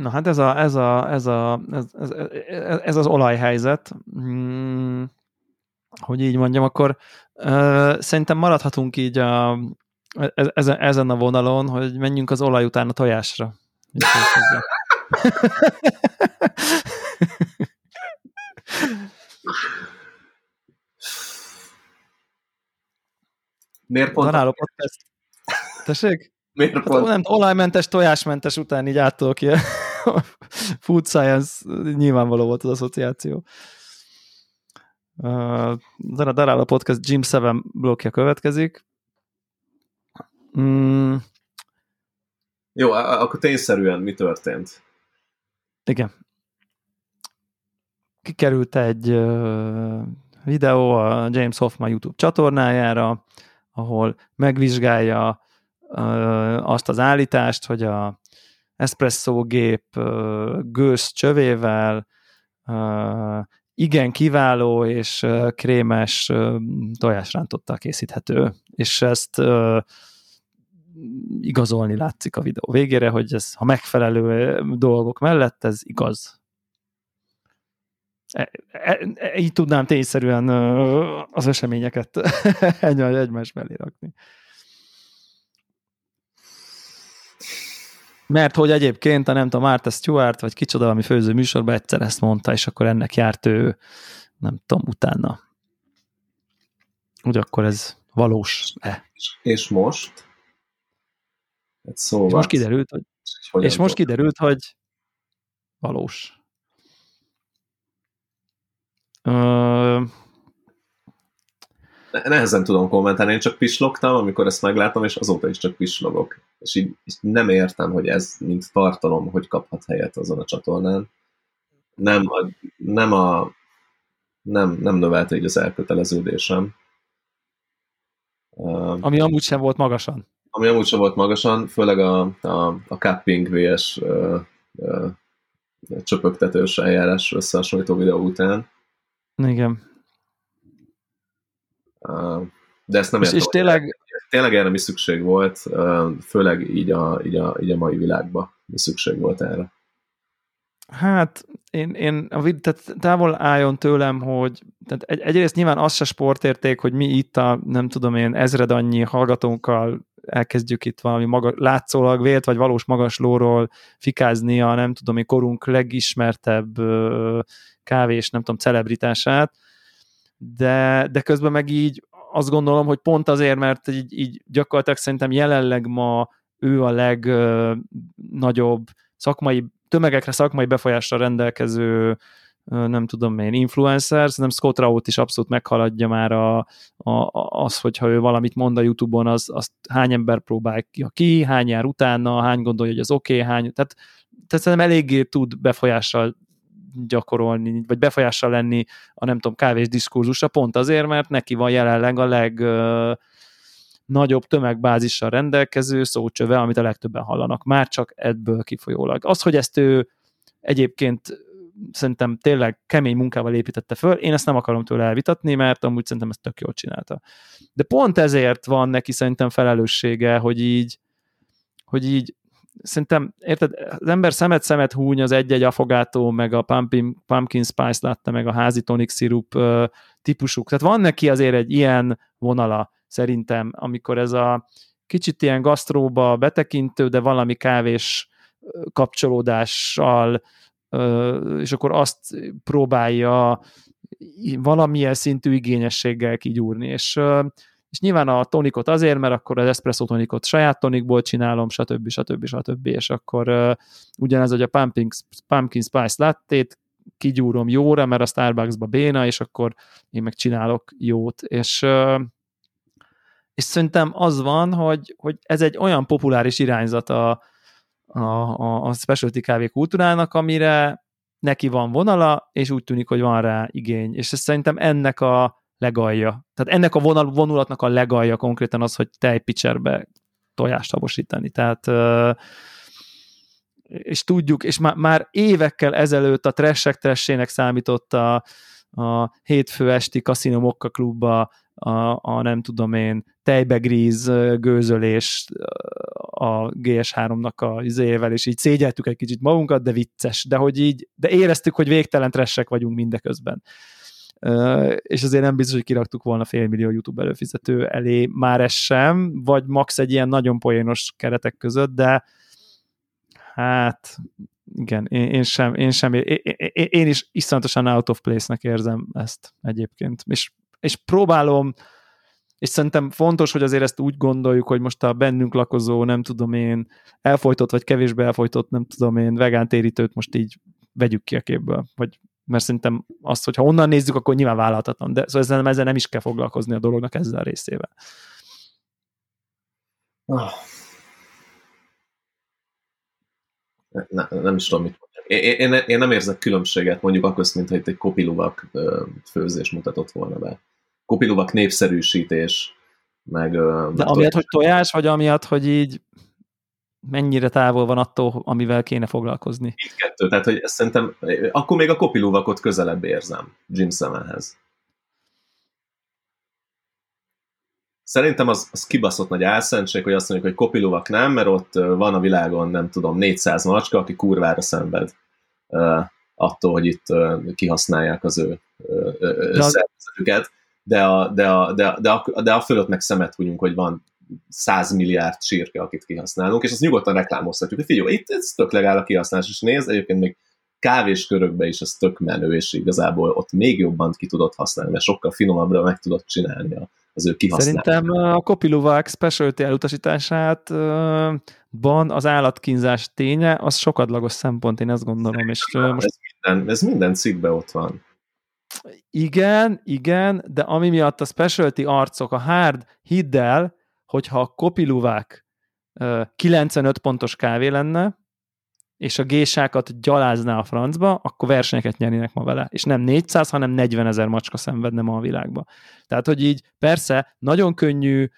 Na hát ez, a, ez, a, ez, a, ez, ez, ez az olajhelyzet. Hmm, hogy így mondjam, akkor szerintem maradhatunk így a, e, ezen, ezen a vonalon, hogy menjünk az olaj után a tojásra. Miért pont? Daráló podcast. Tessék? Miért hát, pont? Nem, olajmentes, tojásmentes után így átolok ki. Food science nyilvánvaló volt az asszociáció. Uh, Darál a podcast Jim 7 blokja következik. Mm. Jó, akkor tényszerűen mi történt? Igen. Kikerült egy uh, videó a James Hoffman YouTube csatornájára, ahol megvizsgálja azt az állítást, hogy a espresso gép uh, gőz csövével igen kiváló és krémes tojásrántottal készíthető, és ezt igazolni látszik a videó végére, hogy ez, ha megfelelő dolgok mellett, ez igaz. E, e, e, így tudnám tényszerűen az eseményeket egymás mellé rakni. Mert hogy egyébként a nem tudom, Martha Stewart, vagy kicsoda, ami főző műsorban egyszer ezt mondta, és akkor ennek járt ő, nem tudom, utána. Úgy akkor ez valós-e. És most? Hát szóval... És most kiderült, hogy, és most kiderült, hogy valós. Ö... Nehezen tudom kommentálni, én csak pislogtam, amikor ezt meglátom, és azóta is csak pislogok. És így, így nem értem, hogy ez mint tartalom, hogy kaphat helyet azon a csatornán. Nem a, nem a nem, nem növelte így az elköteleződésem. Ami amúgy sem volt magasan. Ami amúgy sem volt magasan, főleg a, a, a cupping vs uh, uh, csöpögtetős eljárás összehasonlító videó után. Igen. De ezt nem és, és tényleg... Tényleg erre mi szükség volt, főleg így a, így, a, így a mai világban mi szükség volt erre. Hát én, én a vid, tehát távol álljon tőlem, hogy tehát egy, egyrészt nyilván az se sportérték, hogy mi itt a, nem tudom én, ezred annyi hallgatónkkal elkezdjük itt valami maga, látszólag vélt, vagy valós magaslóról fikázni a nem tudom én korunk legismertebb kávés, nem tudom, celebritását, de, de közben meg így azt gondolom, hogy pont azért, mert így, így gyakorlatilag szerintem jelenleg ma ő a legnagyobb szakmai tömegekre szakmai befolyásra rendelkező nem tudom én, influencer, nem Scott Raut is abszolút meghaladja már a, a, az, hogyha ő valamit mond a Youtube-on, az, azt hány ember próbálja ki, hány jár utána, hány gondolja, hogy az oké, okay, hány, tehát, tehát szerintem eléggé tud befolyással gyakorolni, vagy befolyással lenni a nem tudom, kávés diskurzusra, pont azért, mert neki van jelenleg a leg nagyobb tömegbázissal rendelkező szócsöve, amit a legtöbben hallanak, már csak ebből kifolyólag. Az, hogy ezt ő egyébként szerintem tényleg kemény munkával építette föl, én ezt nem akarom tőle elvitatni, mert amúgy szerintem ezt tök jól csinálta. De pont ezért van neki szerintem felelőssége, hogy így, hogy így szerintem, érted, az ember szemet-szemet húny az egy-egy afogátó, meg a pumpkin, pumpkin spice látta, meg a házi tonic sirup típusuk. Tehát van neki azért egy ilyen vonala, szerintem, amikor ez a kicsit ilyen gasztróba betekintő, de valami kávés kapcsolódással, és akkor azt próbálja valamilyen szintű igényességgel kigyúrni, és, és nyilván a tonikot azért, mert akkor az espresso tonikot saját tonikból csinálom, stb. stb. stb. és akkor ugyanez, hogy a pumpkin, pumpkin spice lattét kigyúrom jóra, mert a Starbucksba béna, és akkor én meg csinálok jót, és és szerintem az van, hogy, hogy ez egy olyan populáris irányzat a, a, a, a specialty kávé kultúrának, amire neki van vonala, és úgy tűnik, hogy van rá igény. És ez szerintem ennek a legalja. Tehát ennek a vonal, vonulatnak a legalja konkrétan az, hogy tejpicserbe tojást habosítani. Tehát és tudjuk, és már, már évekkel ezelőtt a tressek tressének számított a, a hétfő esti Casino Mokka klubba a, a nem tudom én, tejbegríz gőzölés a GS3-nak a izével, és így szégyeltük egy kicsit magunkat, de vicces, de hogy így, de éreztük, hogy végtelen tressek vagyunk mindeközben. És azért nem biztos, hogy kiraktuk volna félmillió YouTube előfizető elé már ez sem, vagy max. egy ilyen nagyon poénos keretek között, de hát igen, én, én sem, én sem, én, én, én is iszonyatosan out of place-nek érzem ezt egyébként, és és próbálom, és szerintem fontos, hogy azért ezt úgy gondoljuk, hogy most a bennünk lakozó, nem tudom én, elfolytott vagy kevésbé elfolytott, nem tudom én, vegán térítőt most így vegyük ki a képből, vagy mert szerintem azt, hogyha onnan nézzük, akkor nyilván vállalhatatlan, de szóval ezzel, ezzel nem is kell foglalkozni a dolognak ezzel a részével. Oh. Ne, nem is tudom, mit én, én, én nem érzek különbséget mondjuk akkor, mint hogy itt egy kopiluvak főzés mutatott volna be. Kopiluvak népszerűsítés, meg... De amiatt, hogy tojás, vagy amiatt, hogy így mennyire távol van attól, amivel kéne foglalkozni? Kettő, tehát hogy szerintem, akkor még a kopiluvakot közelebb érzem Jim Semenhez. Szerintem az, az kibaszott nagy álszentség, hogy azt mondjuk, hogy kopiluvak nem, mert ott van a világon, nem tudom, 400 macska, aki kurvára szenved uh, attól, hogy itt uh, kihasználják az ő uh, szervezetüket, de a, de, a, de, a, de, a, de a fölött meg szemet húgyunk, hogy van 100 milliárd sírke, akit kihasználunk, és azt nyugodtan reklámozhatjuk, hogy figyelj, itt ez tök legál a kihasználás, és néz, egyébként még kávéskörökbe is ez tök menő, és igazából ott még jobban ki tudod használni, mert sokkal finomabbra meg tudod csinálni az ő kihasználását. Szerintem a Copiluvák specialty elutasítását ban az állatkínzás ténye, az sokadlagos szempont, én ezt gondolom. És most... ez, minden, ez minden cikkben ott van. Igen, igen, de ami miatt a specialty arcok, a hard, hidd el, hogyha a kopiluvák 95 pontos kávé lenne, és a gésákat gyalázná a francba, akkor versenyeket nyernének ma vele. És nem 400, hanem 40 ezer macska szenvedne ma a világba. Tehát, hogy így persze nagyon könnyű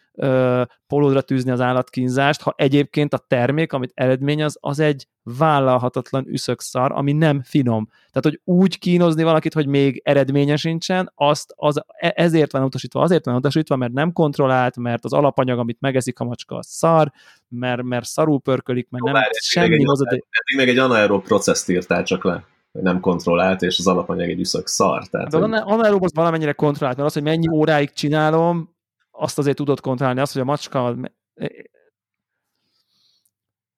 polódra tűzni az állatkínzást, ha egyébként a termék, amit eredményez, az egy vállalhatatlan üszökszar, ami nem finom. Tehát, hogy úgy kínozni valakit, hogy még eredménye sincsen, azt az, e, ezért van utasítva, azért van utasítva, mert nem kontrollált, mert az alapanyag, amit megeszik a macska, az szar, mert, mert szarul pörkölik, mert nem Várj, semmi hozadék. Eddig még egy anaerob processzt írtál csak le nem kontrollált, és az alapanyag egy üszök szar. Tehát, de hogy... anaerob az valamennyire kontrollált, mert az, hogy mennyi óráig csinálom, azt azért tudod kontrollálni, azt, hogy a macska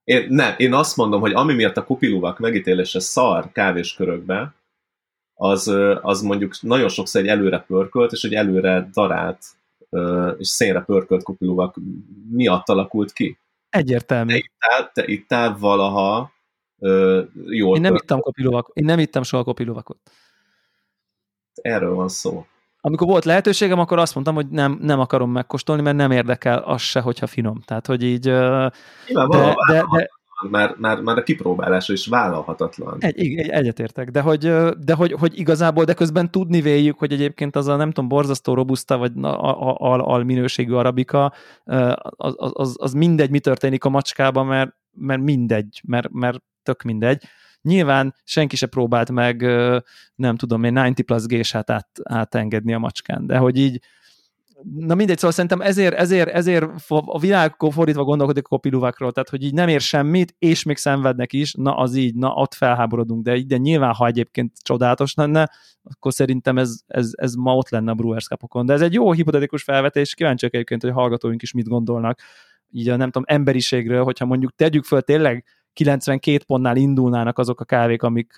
én, nem, én azt mondom, hogy ami miatt a kupiluvak megítélése szar kávéskörökbe, az, az mondjuk nagyon sokszor egy előre pörkölt, és egy előre darált és szénre pörkölt kupiluvak miatt alakult ki. Egyértelmű. Te ittál, te ittál valaha jól Én nem ittam kopiluvak, én nem ittam soha kopiluvakot. Erről van szó amikor volt lehetőségem, akkor azt mondtam, hogy nem, nem akarom megkóstolni, mert nem érdekel az se, hogyha finom. Tehát, hogy így... de, de, de, már, már, már a kipróbálása is vállalhatatlan. Egy, egy, egyetértek, de, hogy, de hogy, hogy igazából, de közben tudni véljük, hogy egyébként az a nem tudom, borzasztó robusta, vagy al, al, al minőségű arabika, az, az, az mindegy, mi történik a macskában, mert, mert mindegy, mert, mert tök mindegy. Nyilván senki se próbált meg, nem tudom én, 90 plus gésát át, átengedni a macskán, de hogy így, na mindegy, szóval szerintem ezért, ezért, ezért a világ fordítva gondolkodik a kopiluvákról, tehát hogy így nem ér semmit, és még szenvednek is, na az így, na ott felháborodunk, de, de nyilván, ha egyébként csodálatos lenne, akkor szerintem ez, ez, ez ma ott lenne a Brewers Cupokon. De ez egy jó hipotetikus felvetés, kíváncsiak egyébként, hogy a hallgatóink is mit gondolnak, így a nem tudom, emberiségről, hogyha mondjuk tegyük föl tényleg 92 pontnál indulnának azok a kávék, amik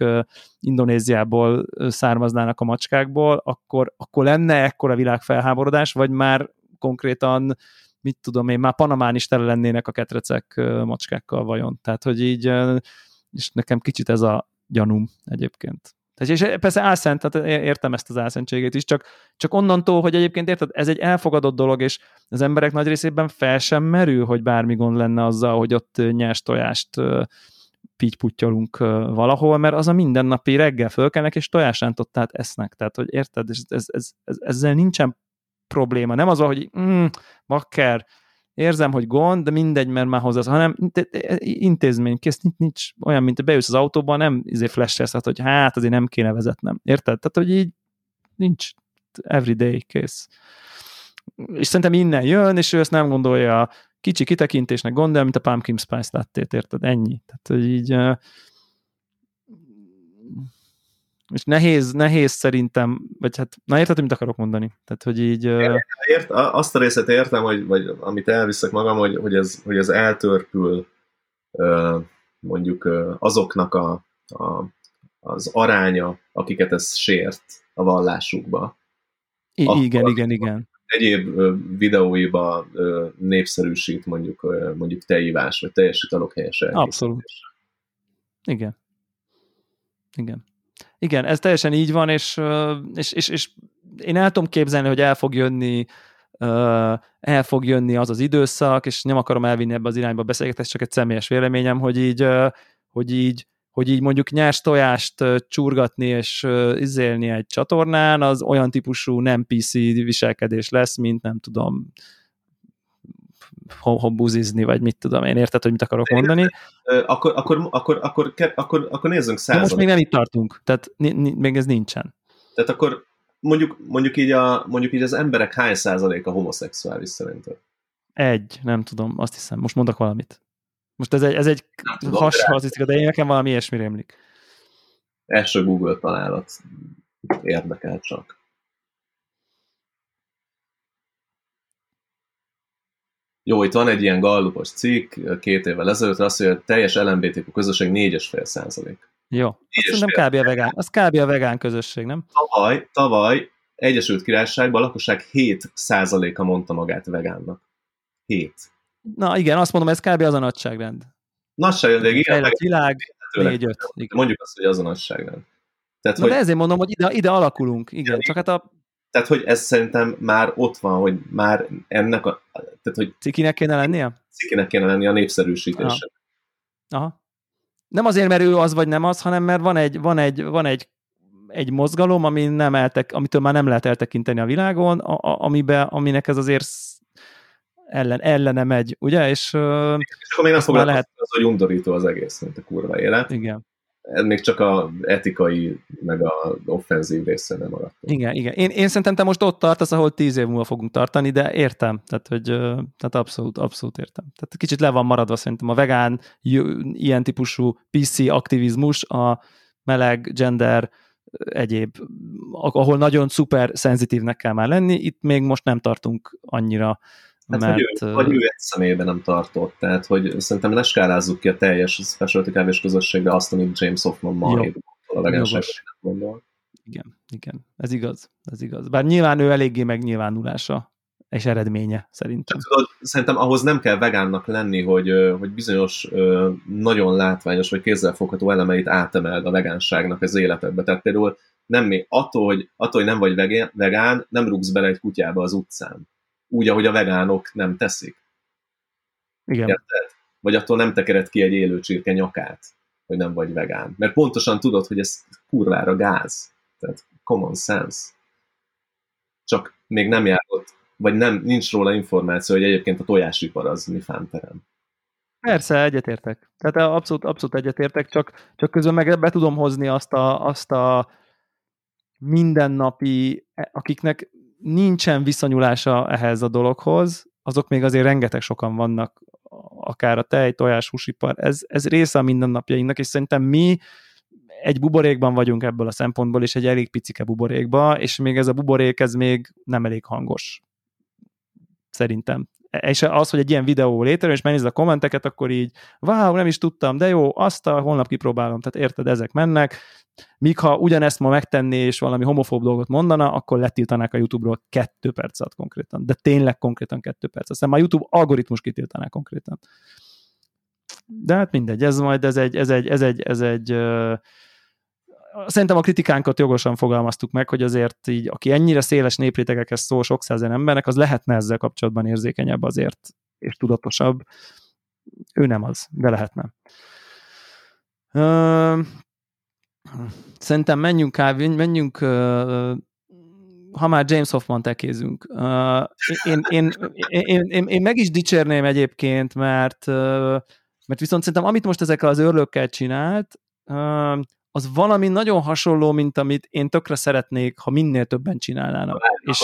Indonéziából származnának a macskákból, akkor, akkor lenne ekkora világfelháborodás, vagy már konkrétan mit tudom én, már Panamán is tele lennének a ketrecek macskákkal vajon. Tehát, hogy így, és nekem kicsit ez a gyanúm egyébként. Tehát, és persze álszent, tehát értem ezt az álszentségét is, csak, csak onnantól, hogy egyébként érted, ez egy elfogadott dolog, és az emberek nagy részében fel sem merül, hogy bármi gond lenne azzal, hogy ott nyers tojást pittyputyolunk valahol, mert az a mindennapi reggel fölkelnek, és tojásrántottát esznek. Tehát, hogy érted, ez, ez, ez, ez, ezzel nincsen probléma. Nem az, hogy mm, bakker, érzem, hogy gond, de mindegy, mert már hozzá, hanem intézmény, kész, nincs, olyan, mint beülsz az autóba, nem izé flashelsz, hogy hát azért nem kéne vezetnem. Érted? Tehát, hogy így nincs everyday kész. És szerintem innen jön, és ő ezt nem gondolja kicsi kitekintésnek gondolja, mint a pumpkin spice lattét, érted? Ennyi. Tehát, hogy így és nehéz, nehéz szerintem, vagy hát, na érted, mit akarok mondani? Tehát, hogy így... Ért, azt a részét értem, hogy, vagy amit elviszek magam, hogy, hogy, ez, hogy ez eltörpül mondjuk azoknak a, a, az aránya, akiket ez sért a vallásukba. I- Akkor igen, igen, igen. Egyéb videóiba népszerűsít mondjuk, mondjuk teivás, vagy teljes italok helyes Abszolút. Igen. Igen. Igen, ez teljesen így van, és, és, és, és én el tudom képzelni, hogy el fog jönni el fog jönni az az időszak, és nem akarom elvinni ebbe az irányba beszélgetést, csak egy személyes véleményem, hogy így, hogy így, hogy így mondjuk nyers tojást csurgatni és izélni egy csatornán, az olyan típusú nem PC viselkedés lesz, mint nem tudom, hobbuzizni, vagy mit tudom én, érted, hogy mit akarok mondani. Akkor, akkor, akkor, akkor, akkor, akkor nézzünk százalék. most még nem itt tartunk, tehát még ez nincsen. Tehát akkor mondjuk, mondjuk, így a, mondjuk így az emberek hány százaléka homoszexuális szerinted? Egy, nem tudom, azt hiszem. Most mondok valamit. Most ez egy, ez egy hasonló, de én nekem valami ilyesmi rémlik. Első Google találat érdekel csak. Jó, itt van egy ilyen gallupos cikk két évvel ezelőtt, azt mondja, hogy a teljes LMBTQ közösség 4,5 százalék. Jó, azt szerintem kb. a vegán. Az kb. a vegán közösség, nem? Tavaly, tavaly Egyesült Királyságban a lakosság 7 százaléka mondta magát vegánnak. 7. Na igen, azt mondom, ez kb. az a nagyságrend. Nagyságrend, igen. Fejlett világ, 4-5. Mondjuk azt, hogy az a nagyságrend. Tehát, Na hogy... de ezért mondom, hogy ide, ide alakulunk, igen. igen. Csak hát a tehát, hogy ez szerintem már ott van, hogy már ennek a... Tehát, hogy cikinek kéne lennie? Cikinek kéne lennie a népszerűsítése. Aha. Aha. Nem azért, mert ő az vagy nem az, hanem mert van egy, van egy, van egy, egy mozgalom, ami nem eltek, amitől már nem lehet eltekinteni a világon, a, a, amibe, aminek ez azért ellen, ellene megy, ugye? És, és akkor még nem lehet... az, hogy undorító az egész, mint a kurva élet. Igen ez még csak a etikai, meg a offenzív része nem maradt. Igen, igen. Én, én szerintem te most ott tartasz, ahol tíz év múlva fogunk tartani, de értem. Tehát, hogy, tehát abszolút, abszolút értem. Tehát kicsit le van maradva szerintem a vegán, ilyen típusú PC aktivizmus, a meleg, gender, egyéb, ahol nagyon szuper szenzitívnek kell már lenni, itt még most nem tartunk annyira Hát, mert... vagy, ő, vagy ő egy személyben nem tartott, tehát hogy szerintem ne skálázzuk ki a teljes specialty kávés közösségre azt, amit James Hoffman ma a gondol. Igen, igen, ez igaz, ez igaz. Bár nyilván ő eléggé megnyilvánulása és eredménye, szerintem. Tudod, szerintem ahhoz nem kell vegánnak lenni, hogy, hogy bizonyos nagyon látványos vagy kézzelfogható elemeit átemeld a vegánságnak az életedbe. Tehát például nem attól, hogy, attól, hogy nem vagy vegán, nem rúgsz bele egy kutyába az utcán úgy, ahogy a vegánok nem teszik. Igen. Érted? Vagy attól nem tekered ki egy élő csirke nyakát, hogy nem vagy vegán. Mert pontosan tudod, hogy ez kurvára gáz. Tehát common sense. Csak még nem járott, vagy nem, nincs róla információ, hogy egyébként a tojásipar az mi fánterem. Persze, egyetértek. Tehát abszolút, abszolút egyetértek, csak, csak közben meg be tudom hozni azt a, azt a mindennapi, akiknek nincsen viszonyulása ehhez a dologhoz, azok még azért rengeteg sokan vannak, akár a tej, tojás, húsipar, ez, ez része a mindennapjainknak, és szerintem mi egy buborékban vagyunk ebből a szempontból, és egy elég picike buborékba, és még ez a buborék, ez még nem elég hangos. Szerintem. És az, hogy egy ilyen videó létrejön, és megnézed a kommenteket, akkor így, wow, nem is tudtam, de jó, azt a holnap kipróbálom, tehát érted, ezek mennek, Míg ha ugyanezt ma megtenné, és valami homofób dolgot mondana, akkor letiltanák a YouTube-ról kettő percet konkrétan. De tényleg konkrétan kettő perc. Aztán már YouTube algoritmus kitiltaná konkrétan. De hát mindegy, ez majd, ez egy, ez egy, ez egy, ez egy uh, szerintem a kritikánkat jogosan fogalmaztuk meg, hogy azért így, aki ennyire széles néprétegekhez szól sok százen embernek, az lehetne ezzel kapcsolatban érzékenyebb azért, és tudatosabb. Ő nem az, de lehetne. Szerintem menjünk kávé, menjünk ha már James Hoffman tekézünk. Én, én, én, én, én meg is dicsérném egyébként, mert, mert viszont szerintem amit most ezekkel az őrlőkkel csinált, az valami nagyon hasonló, mint amit én tökre szeretnék, ha minél többen csinálnának. És,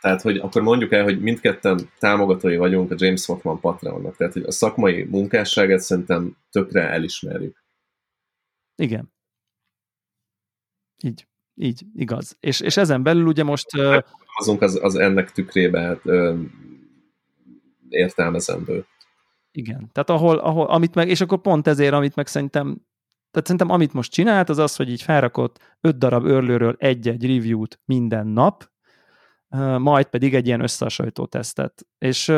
tehát, hogy akkor mondjuk el, hogy mindketten támogatói vagyunk a James Hoffman Patreonnak, tehát hogy a szakmai munkásságát szerintem tökre elismerjük. Igen. Így, így, igaz. És, és ezen belül ugye most... Azunk az, az ennek tükrébe hát, értelmezendő. Igen, tehát ahol, ahol, amit meg, és akkor pont ezért, amit meg szerintem, tehát szerintem amit most csinált, az az, hogy így felrakott öt darab örlőről egy-egy review-t minden nap, majd pedig egy ilyen összehasonlító tesztet. És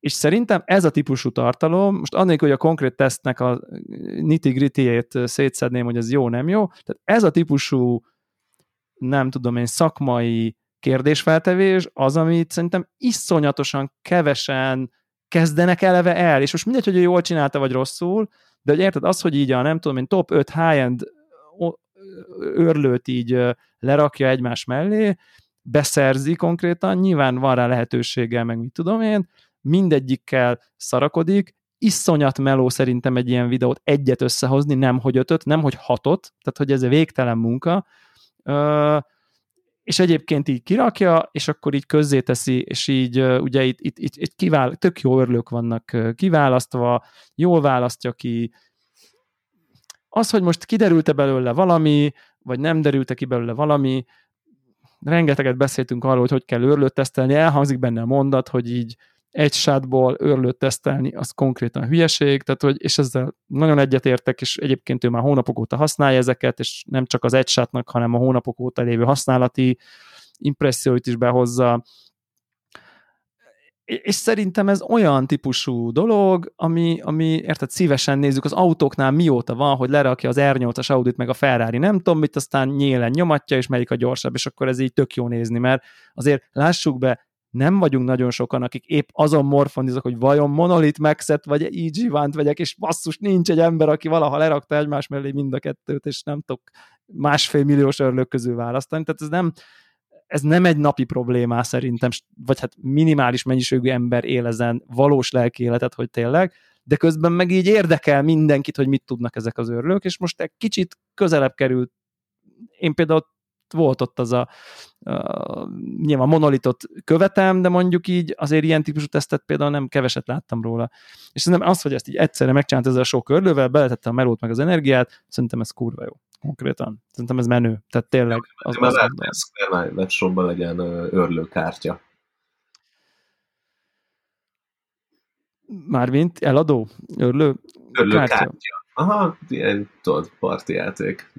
és szerintem ez a típusú tartalom, most annélkül, hogy a konkrét tesztnek a nitty gritty szétszedném, hogy ez jó, nem jó, tehát ez a típusú, nem tudom én, szakmai kérdésfeltevés az, amit szerintem iszonyatosan kevesen kezdenek eleve el, és most mindegy, hogy ő jól csinálta, vagy rosszul, de hogy érted, az, hogy így a nem tudom én, top 5 high-end őrlőt így lerakja egymás mellé, beszerzi konkrétan, nyilván van rá lehetősége, meg mit tudom én, mindegyikkel szarakodik, iszonyat meló szerintem egy ilyen videót egyet összehozni, nem hogy ötöt, nem hogy hatot, tehát hogy ez egy végtelen munka, és egyébként így kirakja, és akkor így közzéteszi, és így ugye itt, itt, itt, itt kivál, tök jó örlők vannak kiválasztva, jól választja ki. Az, hogy most kiderült-e belőle valami, vagy nem derült-e ki belőle valami, rengeteget beszéltünk arról, hogy hogy kell őrlőt tesztelni, elhangzik benne a mondat, hogy így egy sátból őrlőt tesztelni, az konkrétan hülyeség, tehát hogy, és ezzel nagyon egyetértek, és egyébként ő már hónapok óta használja ezeket, és nem csak az egy sátnak, hanem a hónapok óta lévő használati impresszióit is behozza, és szerintem ez olyan típusú dolog, ami, ami érted, szívesen nézzük, az autóknál mióta van, hogy lerakja az R8-as Audit meg a Ferrari, nem tudom mit, aztán nyélen nyomatja, és melyik a gyorsabb, és akkor ez így tök jó nézni, mert azért lássuk be, nem vagyunk nagyon sokan, akik épp azon morfonizok, hogy vajon Monolith Max-et vagy eg One-t vegyek, és basszus, nincs egy ember, aki valaha lerakta egymás mellé mind a kettőt, és nem tudok másfél milliós örlők közül választani. Tehát ez nem, ez nem egy napi problémá szerintem, vagy hát minimális mennyiségű ember él ezen valós lelki életet, hogy tényleg, de közben meg így érdekel mindenkit, hogy mit tudnak ezek az örlők, és most egy kicsit közelebb került. Én például volt ott az a, a nyilván monolitot követem, de mondjuk így azért ilyen típusú tesztet például nem keveset láttam róla. És szerintem az, hogy ezt így egyszerre megcsinált ezzel a sok örlővel, beletette a melót meg az energiát, szerintem ez kurva jó konkrétan. Szerintem ez menő. Tehát tényleg az Már lehetne Square webshopban legyen örlőkártya. Mármint eladó? Örlő? Örlőkártya. Kártya. Aha, ilyen, tudod, parti játék.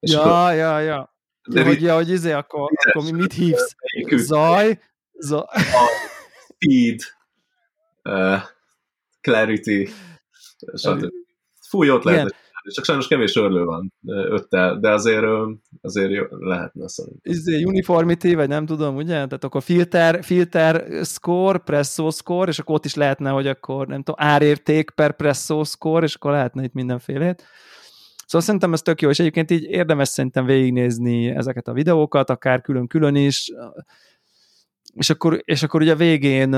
És ja, akkor... ja, ja. De hogy, ja, hogy izé, akkor, akkor mit hívsz? Zaj? Zaj? Speed, uh, Clarity, stb. Fúj, ott lehet csak sajnos kevés örlő van öttel, de azért, azért lehetne szerintem. Izé, uniformity, vagy nem tudom, ugye? Tehát akkor filter, filter score, presso score, és akkor ott is lehetne, hogy akkor nem tudom, árérték per presso score, és akkor lehetne itt mindenfélét. Szóval szerintem ez tök jó, és egyébként így érdemes szerintem végignézni ezeket a videókat, akár külön-külön is, és akkor, és akkor ugye a végén,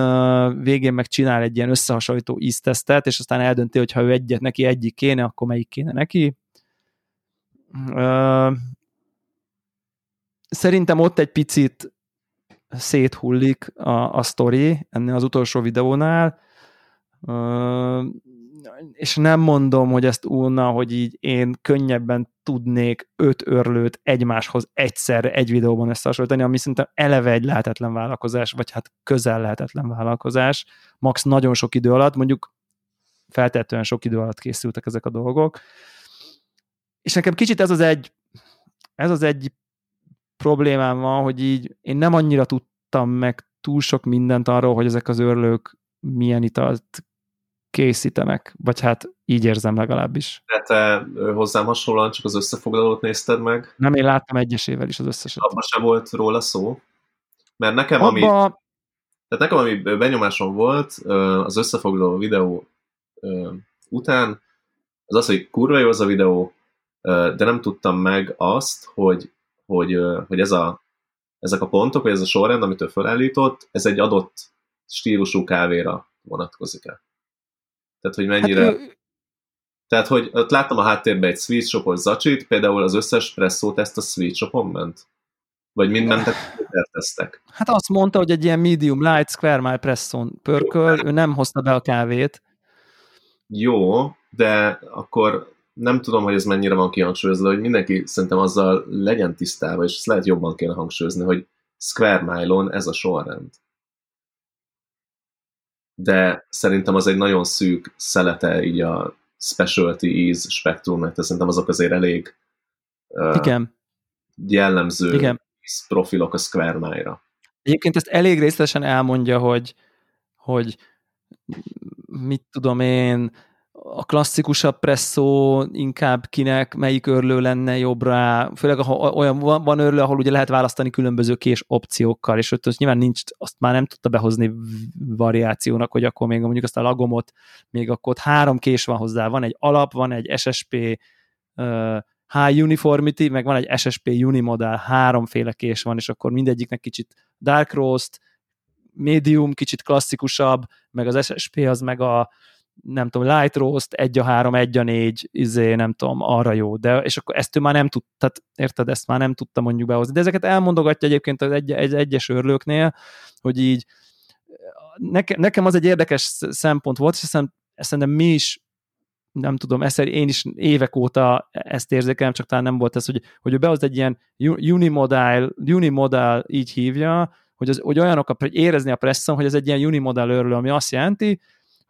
végén meg csinál egy ilyen összehasonlító íztesztet, és aztán eldönti, hogy ha ő egyet neki egyik kéne, akkor melyik kéne neki. Szerintem ott egy picit széthullik a, a sztori ennél az utolsó videónál, és nem mondom, hogy ezt úrna, hogy így én könnyebben tudnék öt örlőt egymáshoz egyszerre egy videóban összehasonlítani, ami szerintem eleve egy lehetetlen vállalkozás, vagy hát közel lehetetlen vállalkozás, max nagyon sok idő alatt, mondjuk feltétlenül sok idő alatt készültek ezek a dolgok. És nekem kicsit ez az egy, ez az egy problémám van, hogy így én nem annyira tudtam meg túl sok mindent arról, hogy ezek az örlők milyen italt készítenek, vagy hát így érzem legalábbis. De te hozzám hasonlóan csak az összefoglalót nézted meg? Nem, én láttam egyesével is az összeset. Abban sem volt róla szó? Mert nekem, Abba... ami, tehát nekem, ami benyomásom volt az összefoglaló videó után, az az, hogy kurva jó az a videó, de nem tudtam meg azt, hogy, hogy, hogy ez a, ezek a pontok, vagy ez a sorrend, amit ő felállított, ez egy adott stílusú kávéra vonatkozik-e. Tehát, hogy mennyire... Hát ő... Tehát, hogy ott láttam a háttérben egy sweet shopos zacsit, például az összes presszó teszt a sweet shopon ment? Vagy mind mentek tesztek? Hát azt mondta, hogy egy ilyen medium light square mile presszón pörköl, ő nem hozta be a kávét. Jó, de akkor nem tudom, hogy ez mennyire van kihangsúlyozva, hogy mindenki szerintem azzal legyen tisztában, és ezt lehet jobban kéne hangsúlyozni, hogy Square Mile-on ez a sorrend de szerintem az egy nagyon szűk szelete így a specialty ease spektrumnak, tehát szerintem azok azért elég uh, Igen. jellemző Igen. profilok a Square Mile-ra. Egyébként ezt elég részletesen elmondja, hogy, hogy mit tudom én, a klasszikusabb presszó inkább kinek, melyik örlő lenne jobbra, főleg ha olyan van, örlő, ahol ugye lehet választani különböző kés opciókkal, és ott nyilván nincs, azt már nem tudta behozni variációnak, hogy akkor még mondjuk azt a lagomot, még akkor ott három kés van hozzá, van egy alap, van egy SSP uh, High Uniformity, meg van egy SSP Unimodel, háromféle kés van, és akkor mindegyiknek kicsit Dark Roast, Medium, kicsit klasszikusabb, meg az SSP az meg a nem tudom, Light Roast, egy a három, egy a négy, izé, nem tudom, arra jó, de és akkor ezt ő már nem tud, tehát érted, ezt már nem tudta mondjuk behozni. De ezeket elmondogatja egyébként az egy, egy, egyes örlőknél, hogy így nekem, nekem az egy érdekes szempont volt, és hiszen szerintem mi is nem tudom, ezt én is évek óta ezt érzékelem, csak talán nem volt ez, hogy, hogy ő behoz egy ilyen unimodal, unimodal így hívja, hogy, az, hogy olyanok, a, érezni a presszon, hogy ez egy ilyen unimodell őrlő, ami azt jelenti,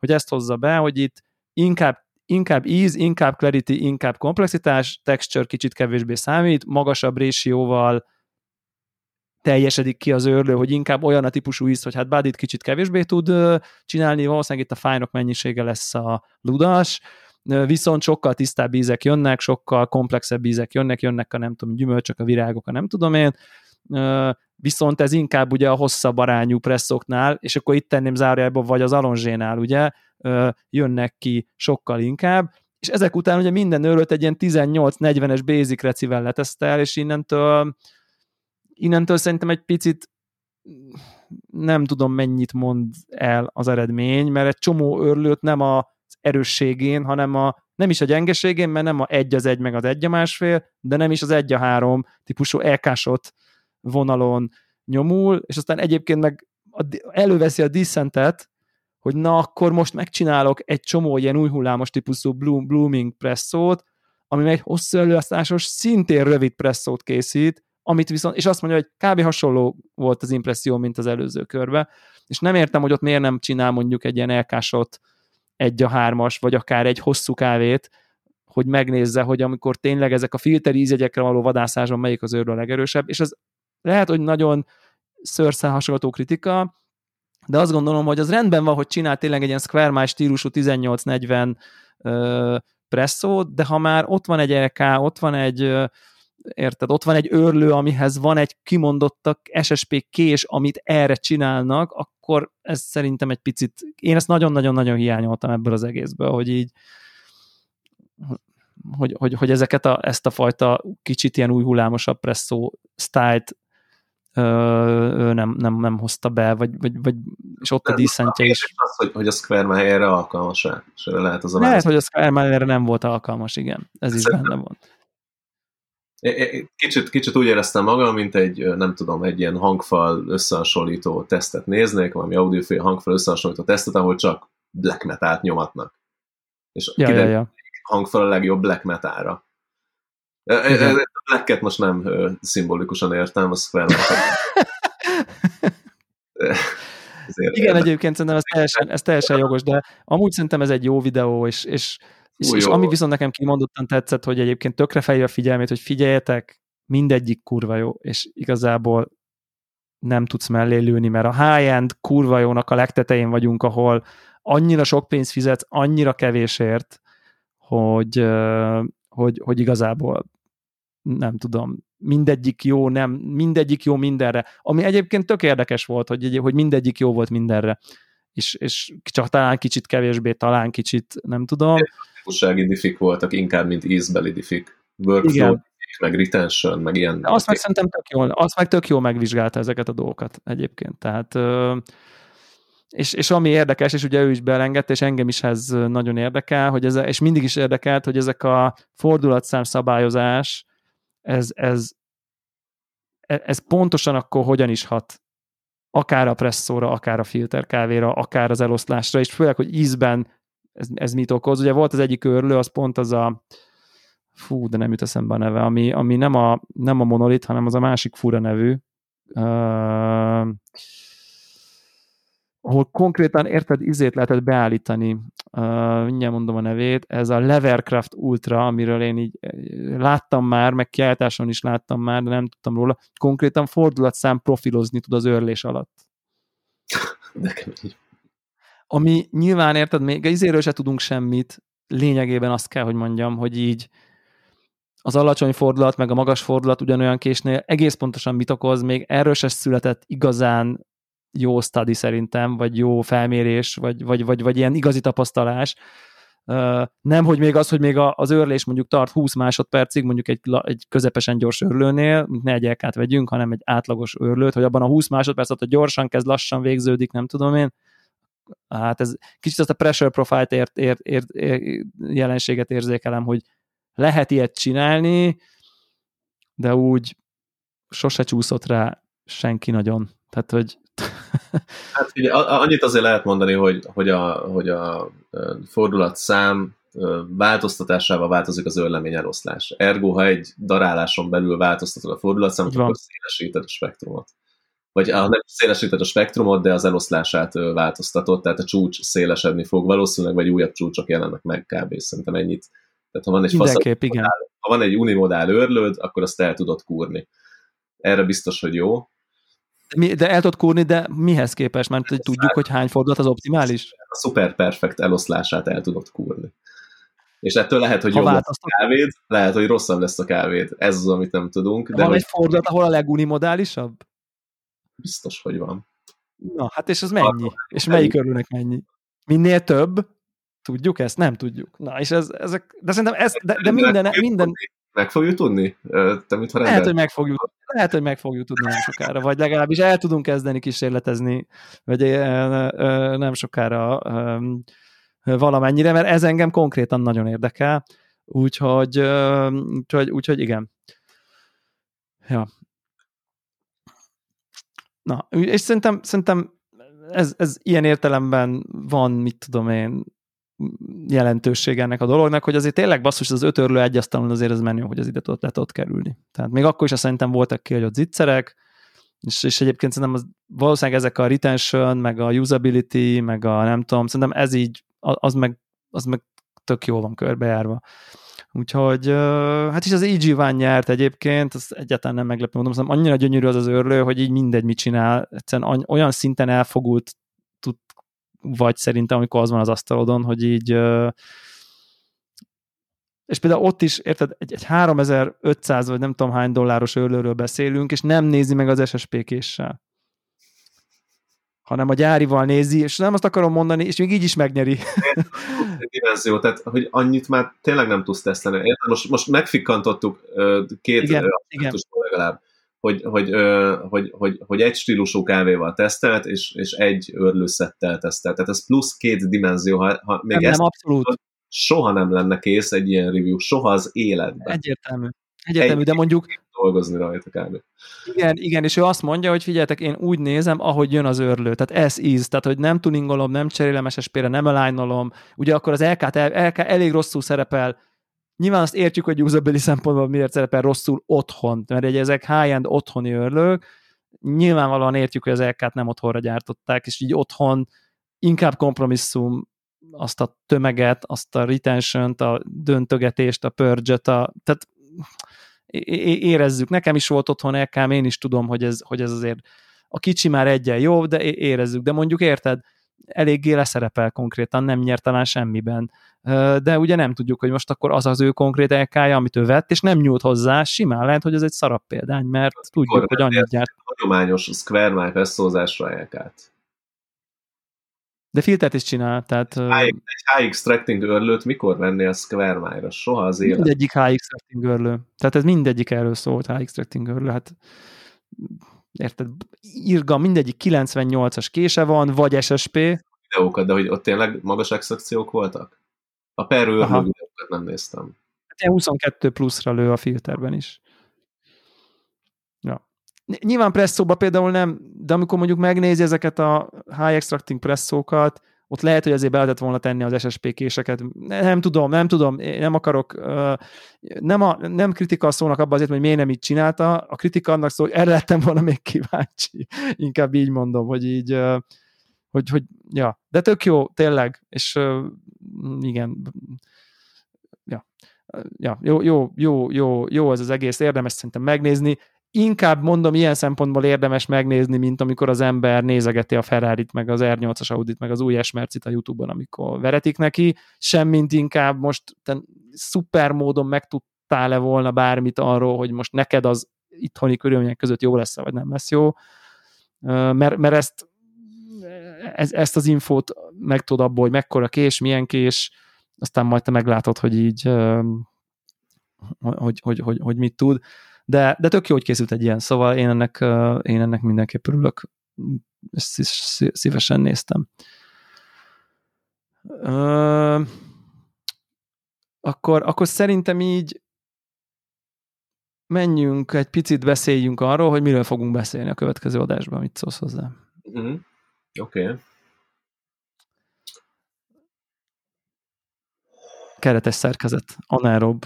hogy ezt hozza be, hogy itt inkább inkább ease, inkább clarity, inkább komplexitás, texture kicsit kevésbé számít, magasabb résióval teljesedik ki az őrlő, hogy inkább olyan a típusú íz, hogy hát body kicsit kevésbé tud csinálni, valószínűleg itt a fájnok mennyisége lesz a ludas, viszont sokkal tisztább ízek jönnek, sokkal komplexebb ízek jönnek, jönnek a nem tudom, gyümölcsök, a virágok, a nem tudom én, viszont ez inkább ugye a hosszabb arányú presszoknál, és akkor itt tenném zárójelbe, vagy az alonzsénál ugye, jönnek ki sokkal inkább, és ezek után ugye minden őröt egy ilyen 18-40-es basic recivel letesztel, és innentől innentől szerintem egy picit nem tudom mennyit mond el az eredmény, mert egy csomó őrlőt nem az erősségén, hanem a nem is a gyengeségén, mert nem a egy az egy, meg az egy a másfél, de nem is az egy a három típusú elkásott vonalon nyomul, és aztán egyébként meg előveszi a dissentet, hogy na akkor most megcsinálok egy csomó ilyen új hullámos típusú blooming presszót, ami meg hosszú előasztásos, szintén rövid presszót készít, amit viszont, és azt mondja, hogy kb. hasonló volt az impresszió, mint az előző körbe, és nem értem, hogy ott miért nem csinál mondjuk egy ilyen elkásott egy a hármas, vagy akár egy hosszú kávét, hogy megnézze, hogy amikor tényleg ezek a filter való vadászáson melyik az őrről a legerősebb, és ez lehet, hogy nagyon szőrszel hasonló kritika, de azt gondolom, hogy az rendben van, hogy csinál tényleg egy ilyen Square Mile stílusú 1840 uh, presszót, de ha már ott van egy LK, ott van egy érted, ott van egy őrlő, amihez van egy kimondottak SSP kés, amit erre csinálnak, akkor ez szerintem egy picit, én ezt nagyon-nagyon-nagyon hiányoltam ebből az egészből, hogy így hogy, hogy, hogy ezeket a, ezt a fajta kicsit ilyen új hullámosabb presszó sztájlt ö, nem, nem, nem hozta be, vagy, vagy, vagy és ott a díszentje is. Az, hogy, hogy a Square Mile erre alkalmas -e? És lehet az a Lehet, hogy a Square Mile erre nem volt alkalmas, igen. Ez is benne van. Kicsit, kicsit úgy éreztem magam, mint egy, nem tudom, egy ilyen hangfal összehasonlító tesztet néznék, valami audiofil hangfal összehasonlító tesztet, ahol csak black metal nyomatnak. És ja, ja, ja. hangfal a legjobb black metalra. Igen. Blacket most nem szimbolikusan értem, a Square Igen, egyébként szerintem ez teljesen, ez teljesen jogos, de amúgy szerintem ez egy jó videó, és, és és, és ami viszont nekem kimondottan tetszett, hogy egyébként tökre felhívja a figyelmét, hogy figyeljetek, mindegyik kurva jó, és igazából nem tudsz mellé lőni, mert a high-end kurva jónak a legtetején vagyunk, ahol annyira sok pénzt fizetsz, annyira kevésért, hogy, hogy, hogy igazából nem tudom, mindegyik jó, nem, mindegyik jó mindenre. Ami egyébként tök érdekes volt, hogy, hogy mindegyik jó volt mindenre. És, és csak talán kicsit kevésbé, talán kicsit, nem tudom hatékonysági diffik voltak inkább, mint ízbeli diffik. Workflow, Igen. meg retention, meg ilyen. De azt meg szerintem tök jól, azt meg tök jól megvizsgálta ezeket a dolgokat egyébként. Tehát és, és ami érdekes, és ugye ő is belengedte, és engem is ez nagyon érdekel, hogy ez, és mindig is érdekelt, hogy ezek a fordulatszám szabályozás, ez, ez, e, ez pontosan akkor hogyan is hat akár a presszóra, akár a filterkávéra, akár az eloszlásra, és főleg, hogy ízben ez, ez mit okoz. Ugye volt az egyik őrlő, az pont az a fú, de nem jut eszembe a neve, ami, ami nem, a, nem a monolit, hanem az a másik fura nevű, uh, ahol konkrétan, érted, izét lehetett beállítani, uh, mindjárt mondom a nevét, ez a Levercraft Ultra, amiről én így láttam már, meg kiállításon is láttam már, de nem tudtam róla, konkrétan fordulatszám profilozni tud az őrlés alatt. Nekem így ami nyilván érted, még izéről se tudunk semmit, lényegében azt kell, hogy mondjam, hogy így az alacsony fordulat, meg a magas fordulat ugyanolyan késnél egész pontosan mit okoz, még erről se született igazán jó study szerintem, vagy jó felmérés, vagy, vagy, vagy, vagy ilyen igazi tapasztalás. Nem, hogy még az, hogy még az őrlés mondjuk tart 20 másodpercig, mondjuk egy, egy közepesen gyors őrlőnél, ne egy elkát vegyünk, hanem egy átlagos őrlőt, hogy abban a 20 másodperc hogy gyorsan kezd, lassan végződik, nem tudom én, hát ez kicsit azt a pressure profile-t ért, ért, ért, ért, jelenséget érzékelem, hogy lehet ilyet csinálni, de úgy sose csúszott rá senki nagyon. Tehát, hogy... hát ugye, annyit azért lehet mondani, hogy, hogy a, hogy a fordulat szám változtatásával változik az őrlemény eloszlás. Ergo, ha egy daráláson belül változtatod a fordulatszámot, akkor szélesíted a spektrumot. vagy a, nem szélesített a spektrumot, de az eloszlását változtatott, tehát a csúcs szélesedni fog valószínűleg, vagy újabb csúcsok jelennek meg kb. Szerintem ennyit. Tehát ha van egy igen. ha van egy unimodál őrlőd, akkor azt el tudod kúrni. Erre biztos, hogy jó. Mi, de el tudod kúrni, de mihez képest? Mert hogy tudjuk, hogy hány fordulat az optimális? A super perfect eloszlását el tudod kúrni. És ettől lehet, hogy jobb lesz a kávéd, lehet, hogy rosszabb lesz a kávéd. Ez az, amit nem tudunk. De van hogy... egy fordulat, ahol a legunimodálisabb? Biztos, hogy van. Na, hát és ez mennyi? És melyik örülnek mennyi? Minél több? Tudjuk ezt? Nem tudjuk. Na, és ez, ezek, de szerintem ez, de, de minden, minden, meg fogjuk tudni? Te mit lehet, hogy meg fogjuk, lehet, hogy meg fogjuk tudni nem sokára, vagy legalábbis el tudunk kezdeni kísérletezni, vagy nem sokára valamennyire, mert ez engem konkrétan nagyon érdekel, úgyhogy, úgyhogy, úgyhogy igen. Ja. Na, és szerintem, szerintem ez, ez ilyen értelemben van, mit tudom én, jelentőség ennek a dolognak, hogy azért tényleg basszus, az ötörlő egy asztalon azért ez menő, hogy az ide tudott, le tudott kerülni. Tehát még akkor is szerintem voltak kihagyott zicserek, és, és egyébként szerintem az, valószínűleg ezek a retention, meg a usability, meg a nem tudom, szerintem ez így, az meg, az meg tök jól van körbejárva. Úgyhogy, hát is az EG van nyert egyébként, az egyáltalán nem meglepő, mondom, szóval annyira gyönyörű az az örlő, hogy így mindegy, mit csinál, egyszerűen olyan szinten elfogult vagy szerintem, amikor az van az asztalodon, hogy így és például ott is, érted, egy, egy 3500 vagy nem tudom hány dolláros örlőről beszélünk, és nem nézi meg az SSP késsel hanem a gyárival nézi, és nem azt akarom mondani, és még így is megnyeri. dimenzió, tehát hogy annyit már tényleg nem tudsz tesztelni. Most, most megfikkantottuk két igen, igen. legalább, hogy, hogy, hogy, hogy, hogy egy stílusú kávéval tesztelt, és, és egy örlőszettel tesztelt. Tehát ez plusz két dimenzió, ha, ha még nem, ezt nem, abszolút. soha nem lenne kész egy ilyen review, soha az életben. Egyértelmű. Egyértelmű, de mondjuk... Dolgozni rajta kb. Igen, igen, és ő azt mondja, hogy figyeljetek, én úgy nézem, ahogy jön az őrlő, tehát ez is, tehát hogy nem tuningolom, nem cserélem SSP-re, nem alignolom, ugye akkor az LK, LK elég rosszul szerepel, Nyilván azt értjük, hogy usability szempontból miért szerepel rosszul otthon, mert egy ezek high-end otthoni őrlők, nyilvánvalóan értjük, hogy az LK-t nem otthonra gyártották, és így otthon inkább kompromisszum azt a tömeget, azt a retention a döntögetést, a purge a, tehát érezzük. Nekem is volt otthon LKM, én is tudom, hogy ez, hogy ez azért a kicsi már egyen jó, de érezzük. De mondjuk érted, eléggé leszerepel konkrétan, nem nyer talán semmiben. De ugye nem tudjuk, hogy most akkor az az ő konkrét lk amit ő vett, és nem nyújt hozzá, simán lehet, hogy ez egy szarab példány, mert tudjuk, hogy annyit gyárt. Hagyományos Square Mile presszózásra LK-t. De filtert is csinál, tehát... Egy high extracting örlőt mikor vennél a Square Mile-ra? Soha az élet. Mindegyik high extracting örlő. Tehát ez mindegyik erről szólt, high extracting örlő. Hát érted, írga, mindegyik 98-as kése van, vagy SSP. Videókat, de hogy ott tényleg magas extrakciók voltak? A per videókat nem néztem. Hát 22 pluszra lő a filterben is. Ja. Nyilván presszóba például nem, de amikor mondjuk megnézi ezeket a high extracting presszókat, ott lehet, hogy azért be lehetett volna tenni az SSP késeket. Nem tudom, nem tudom, én nem akarok, nem, a, nem kritika szónak abban azért, hogy miért nem így csinálta, a kritika annak szól, hogy erre lettem volna még kíváncsi. Inkább így mondom, hogy így, hogy, hogy ja, de tök jó, tényleg, és igen, ja, ja. Jó, jó, jó, jó, jó ez az egész, érdemes szerintem megnézni inkább mondom, ilyen szempontból érdemes megnézni, mint amikor az ember nézegeti a ferrari meg az R8-as Audit, meg az új s a Youtube-on, amikor veretik neki, semmint inkább most szuper módon megtudtál-e volna bármit arról, hogy most neked az itthoni körülmények között jó lesz vagy nem lesz jó, mert, mert ezt, ez, ezt az infót megtudod abból, hogy mekkora kés, milyen kés, aztán majd te meglátod, hogy így hogy, hogy, hogy, hogy mit tud de, de tök jó, hogy készült egy ilyen, szóval én ennek, én ennek mindenképp örülök, ezt is szívesen néztem. Akkor, akkor szerintem így menjünk egy picit, beszéljünk arról, hogy miről fogunk beszélni a következő adásban, mit szólsz hozzá. Mm-hmm. Oké. Okay. Keretes szerkezet, anaerob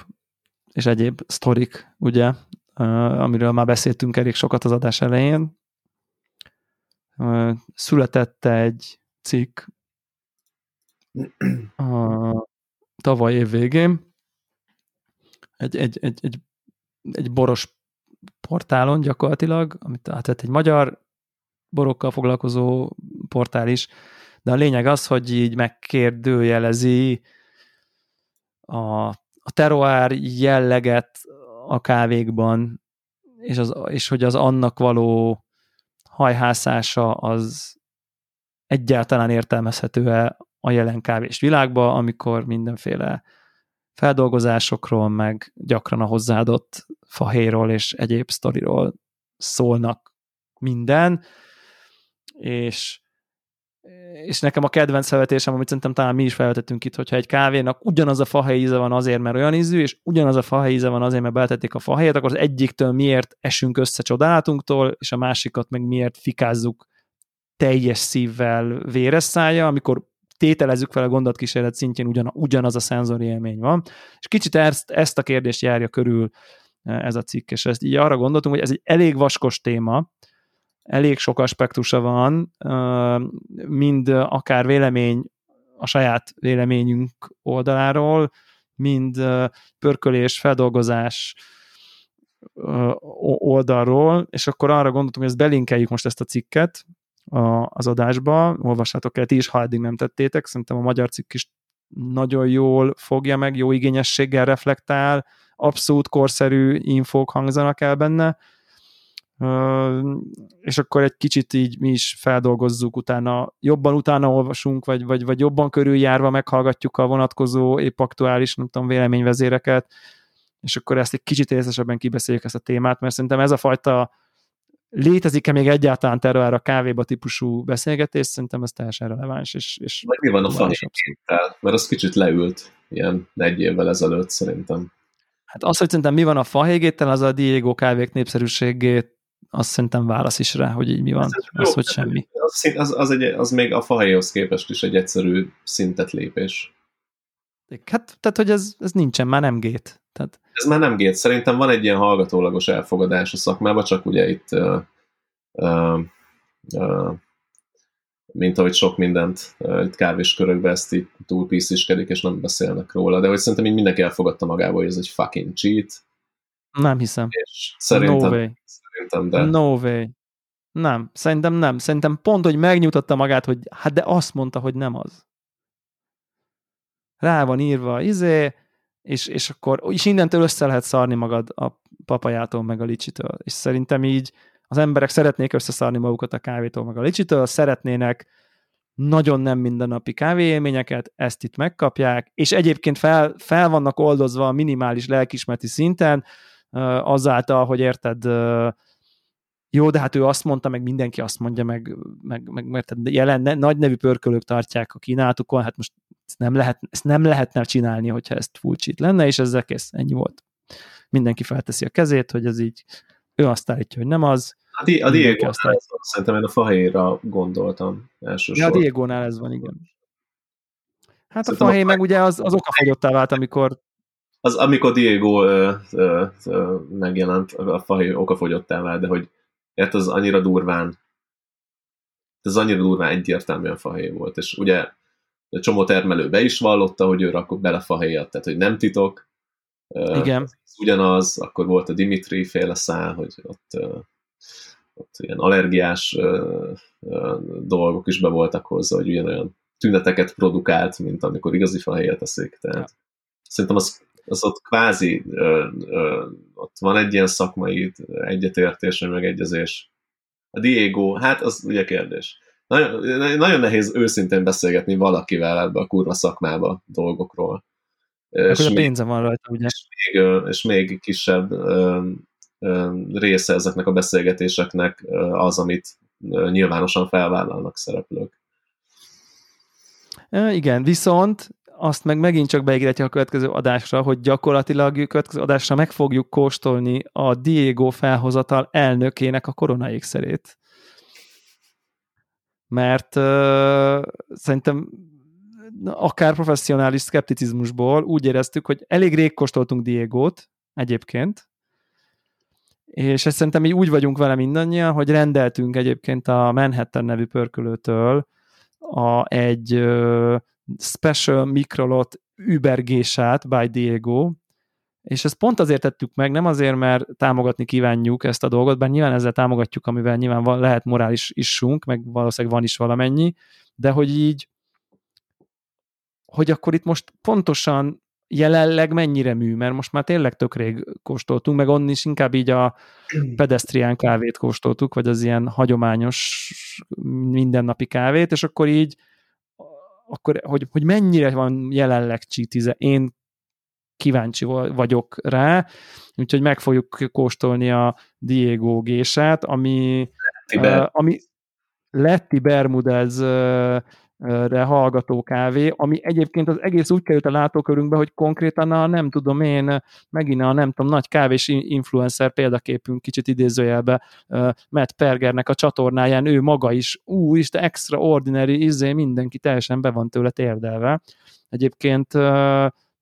és egyéb sztorik, ugye, amiről már beszéltünk elég sokat az adás elején. született egy cikk a tavaly év végén, egy, egy, egy, egy, egy boros portálon gyakorlatilag, amit átvett egy magyar borokkal foglalkozó portál is, de a lényeg az, hogy így megkérdőjelezi a, a teroár jelleget a kávékban, és, az, és hogy az annak való hajhászása az egyáltalán értelmezhető-e a jelen kávés világba, amikor mindenféle feldolgozásokról, meg gyakran a hozzáadott fahéról és egyéb sztoriról szólnak minden, és és nekem a kedvenc felvetésem, amit szerintem talán mi is felvetettünk itt, hogyha egy kávénak ugyanaz a fahéj íze van azért, mert olyan ízű, és ugyanaz a fahéj íze van azért, mert beletették a fahéjat, akkor az egyiktől miért esünk össze csodálatunktól, és a másikat meg miért fikázzuk teljes szívvel véres szája, amikor tételezzük fel a gondolatkísérlet szintjén ugyan, ugyanaz a szenzori élmény van. És kicsit ezt, ezt a kérdést járja körül e, ez a cikk, és ezt így arra gondoltunk, hogy ez egy elég vaskos téma, elég sok aspektusa van, mind akár vélemény a saját véleményünk oldaláról, mind pörkölés, feldolgozás oldalról, és akkor arra gondoltunk, hogy ezt belinkeljük most ezt a cikket az adásba, olvassátok el, ti is, ha eddig nem tettétek, szerintem a magyar cikk is nagyon jól fogja meg, jó igényességgel reflektál, abszolút korszerű infók hangzanak el benne, és akkor egy kicsit így mi is feldolgozzuk utána, jobban utána olvasunk, vagy, vagy, vagy jobban körüljárva meghallgatjuk a vonatkozó épp aktuális, nem tudom, véleményvezéreket, és akkor ezt egy kicsit részesebben kibeszéljük ezt a témát, mert szerintem ez a fajta létezik-e még egyáltalán terroár a kávéba típusú beszélgetés, szerintem ez teljesen releváns. És, és Vagy mi van a fahéjgéttel? Mert az kicsit leült ilyen egy évvel ezelőtt szerintem. Hát az, hogy szerintem mi van a fahégéttel, az a Diego kávék népszerűségét azt szerintem válasz is rá, hogy így mi van, az, az hogy semmi. Az, az, az, egy, az még a fahelyhoz képest is egy egyszerű szintet lépés. Hát, tehát, hogy ez, ez nincsen, már nem gét. Tehát... Ez már nem gét. Szerintem van egy ilyen hallgatólagos elfogadás a szakmában, csak ugye itt uh, uh, uh, mint ahogy sok mindent uh, itt kávéskörökben ezt így túl pisziskedik, és nem beszélnek róla, de hogy szerintem így mindenki elfogadta magából, hogy ez egy fucking cheat. Nem hiszem. És szerintem, no way szerintem, de... No way. Nem, szerintem nem. Szerintem pont, hogy megnyugtatta magát, hogy hát de azt mondta, hogy nem az. Rá van írva izé, és, és akkor és innentől össze lehet szarni magad a papajától meg a licsitől. És szerintem így az emberek szeretnék összeszarni magukat a kávétól meg a licsitől, szeretnének nagyon nem mindennapi kávéélményeket, ezt itt megkapják, és egyébként fel, fel vannak oldozva a minimális lelkismereti szinten, azáltal, hogy érted, jó, de hát ő azt mondta, meg mindenki azt mondja, meg, meg, meg mert jelen ne, nagy nevű pörkölők tartják a kínálatukon, hát most ezt nem, lehet, ezt nem lehetne csinálni, hogyha ezt full cheat lenne, és ezzel kész, ennyi volt. Mindenki felteszi a kezét, hogy ez így, ő azt állítja, hogy nem az. A, di- a Diego szerintem én a fahelyra gondoltam elsősorban. Ja, a Diego-nál ez van, igen. Hát szerintem a fahely meg ugye az, az okafogyottá vált, amikor az, amikor Diego ö, ö, ö, megjelent, a fahely okafogyottá vált, de hogy Ért az annyira durván, ez annyira durván egyértelműen fahéj volt, és ugye a csomó termelő be is vallotta, hogy ő rakott bele fahéjat, tehát hogy nem titok. Igen. Ugyanaz, akkor volt a Dimitri féle szál, hogy ott, ott ilyen allergiás dolgok is be voltak hozzá, hogy ugyanolyan tüneteket produkált, mint amikor igazi fahéjat teszik. Tehát ja. szerintem az az ott kvázi ö, ö, ott van egy ilyen szakmai egyetértés, vagy megegyezés. A Diego, hát az ugye kérdés. Nagyon, nagyon nehéz őszintén beszélgetni valakivel ebbe a kurva szakmába dolgokról. És a pénze van rajta, ugye? És még, és még kisebb ö, ö, része ezeknek a beszélgetéseknek az, amit nyilvánosan felvállalnak szereplők. Igen, viszont azt meg megint csak beígérhetjük a következő adásra, hogy gyakorlatilag a következő adásra meg fogjuk kóstolni a Diego felhozatal elnökének a koronaékszerét. Mert uh, szerintem akár professzionális szkepticizmusból úgy éreztük, hogy elég rég kóstoltunk Diego-t egyébként, és ezt szerintem így úgy vagyunk vele mindannyian, hogy rendeltünk egyébként a Manhattan nevű pörkölőtől a, egy uh, Special Microlot Ubergésát by Diego, és ezt pont azért tettük meg, nem azért, mert támogatni kívánjuk ezt a dolgot, bár nyilván ezzel támogatjuk, amivel nyilván van, lehet morális issunk, meg valószínűleg van is valamennyi, de hogy így, hogy akkor itt most pontosan jelenleg mennyire mű, mert most már tényleg tök rég kóstoltunk, meg onnan is inkább így a pedestrián kávét kóstoltuk, vagy az ilyen hagyományos mindennapi kávét, és akkor így akkor, hogy, hogy mennyire van jelenleg cheetize, én kíváncsi vagyok rá, úgyhogy meg fogjuk kóstolni a Diego gésát, ami, uh, ami Letti Bermudez uh, re hallgató kávé, ami egyébként az egész úgy került a látókörünkbe, hogy konkrétan a nem tudom én, megint a nem tudom, nagy kávés influencer példaképünk kicsit idézőjelbe Matt Pergernek a csatornáján, ő maga is, ú, is extraordinary, izé, mindenki teljesen be van tőle térdelve. Egyébként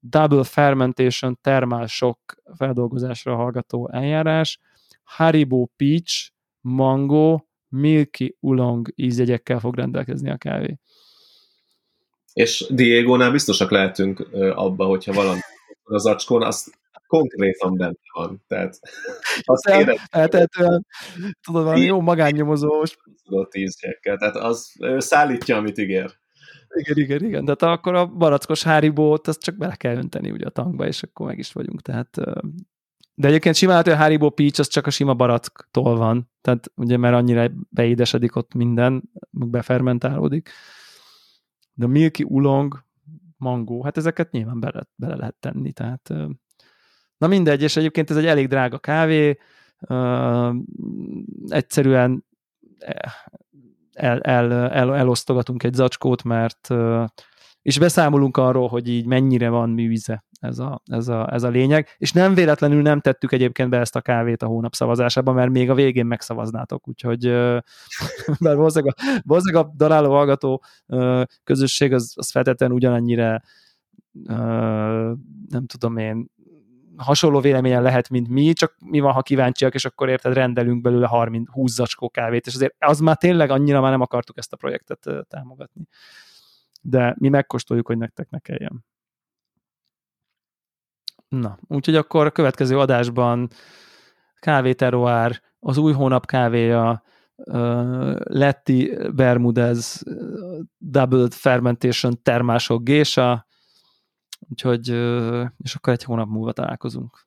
double fermentation termál sok feldolgozásra hallgató eljárás, Haribo Peach, Mango, Milky Oolong ízjegyekkel fog rendelkezni a kávé. És Diego-nál biztosak lehetünk abba, hogyha valami az acskón, az konkrétan benne van. Tehát azt érez, eltehetően, tudod, valami jó magánnyomozós. Tudod tízsekkel, tehát az ő szállítja, amit ígér. Igen, igen, igen. De hát akkor a barackos háribót, azt csak bele kell önteni ugye a tankba, és akkor meg is vagyunk. Tehát, de egyébként simán hogy a Haribo Peach az csak a sima baracktól van. Tehát ugye, mert annyira beédesedik ott minden, befermentálódik de a Milky Ulong, Mango, hát ezeket nyilván bele, bele lehet tenni, tehát na mindegy, és egyébként ez egy elég drága kávé, egyszerűen el, el, el, elosztogatunk egy zacskót, mert és beszámolunk arról, hogy így mennyire van művize ez a, ez, a, ez a lényeg, és nem véletlenül nem tettük egyébként be ezt a kávét a hónap szavazásába, mert még a végén megszavaznátok, úgyhogy mert valószínűleg a, valószínűleg a daráló hallgató közösség az, az feltétlenül ugyanannyira nem tudom én, hasonló véleményen lehet, mint mi, csak mi van, ha kíváncsiak, és akkor érted, rendelünk belőle 30, 20 zacskó kávét, és azért az már tényleg annyira már nem akartuk ezt a projektet támogatni. De mi megkóstoljuk, hogy nektek ne kelljen. Na, úgyhogy akkor a következő adásban kávéteroár, az új hónap kávéja, uh, Letti Bermudez Double Fermentation termások gésa, úgyhogy, uh, és akkor egy hónap múlva találkozunk.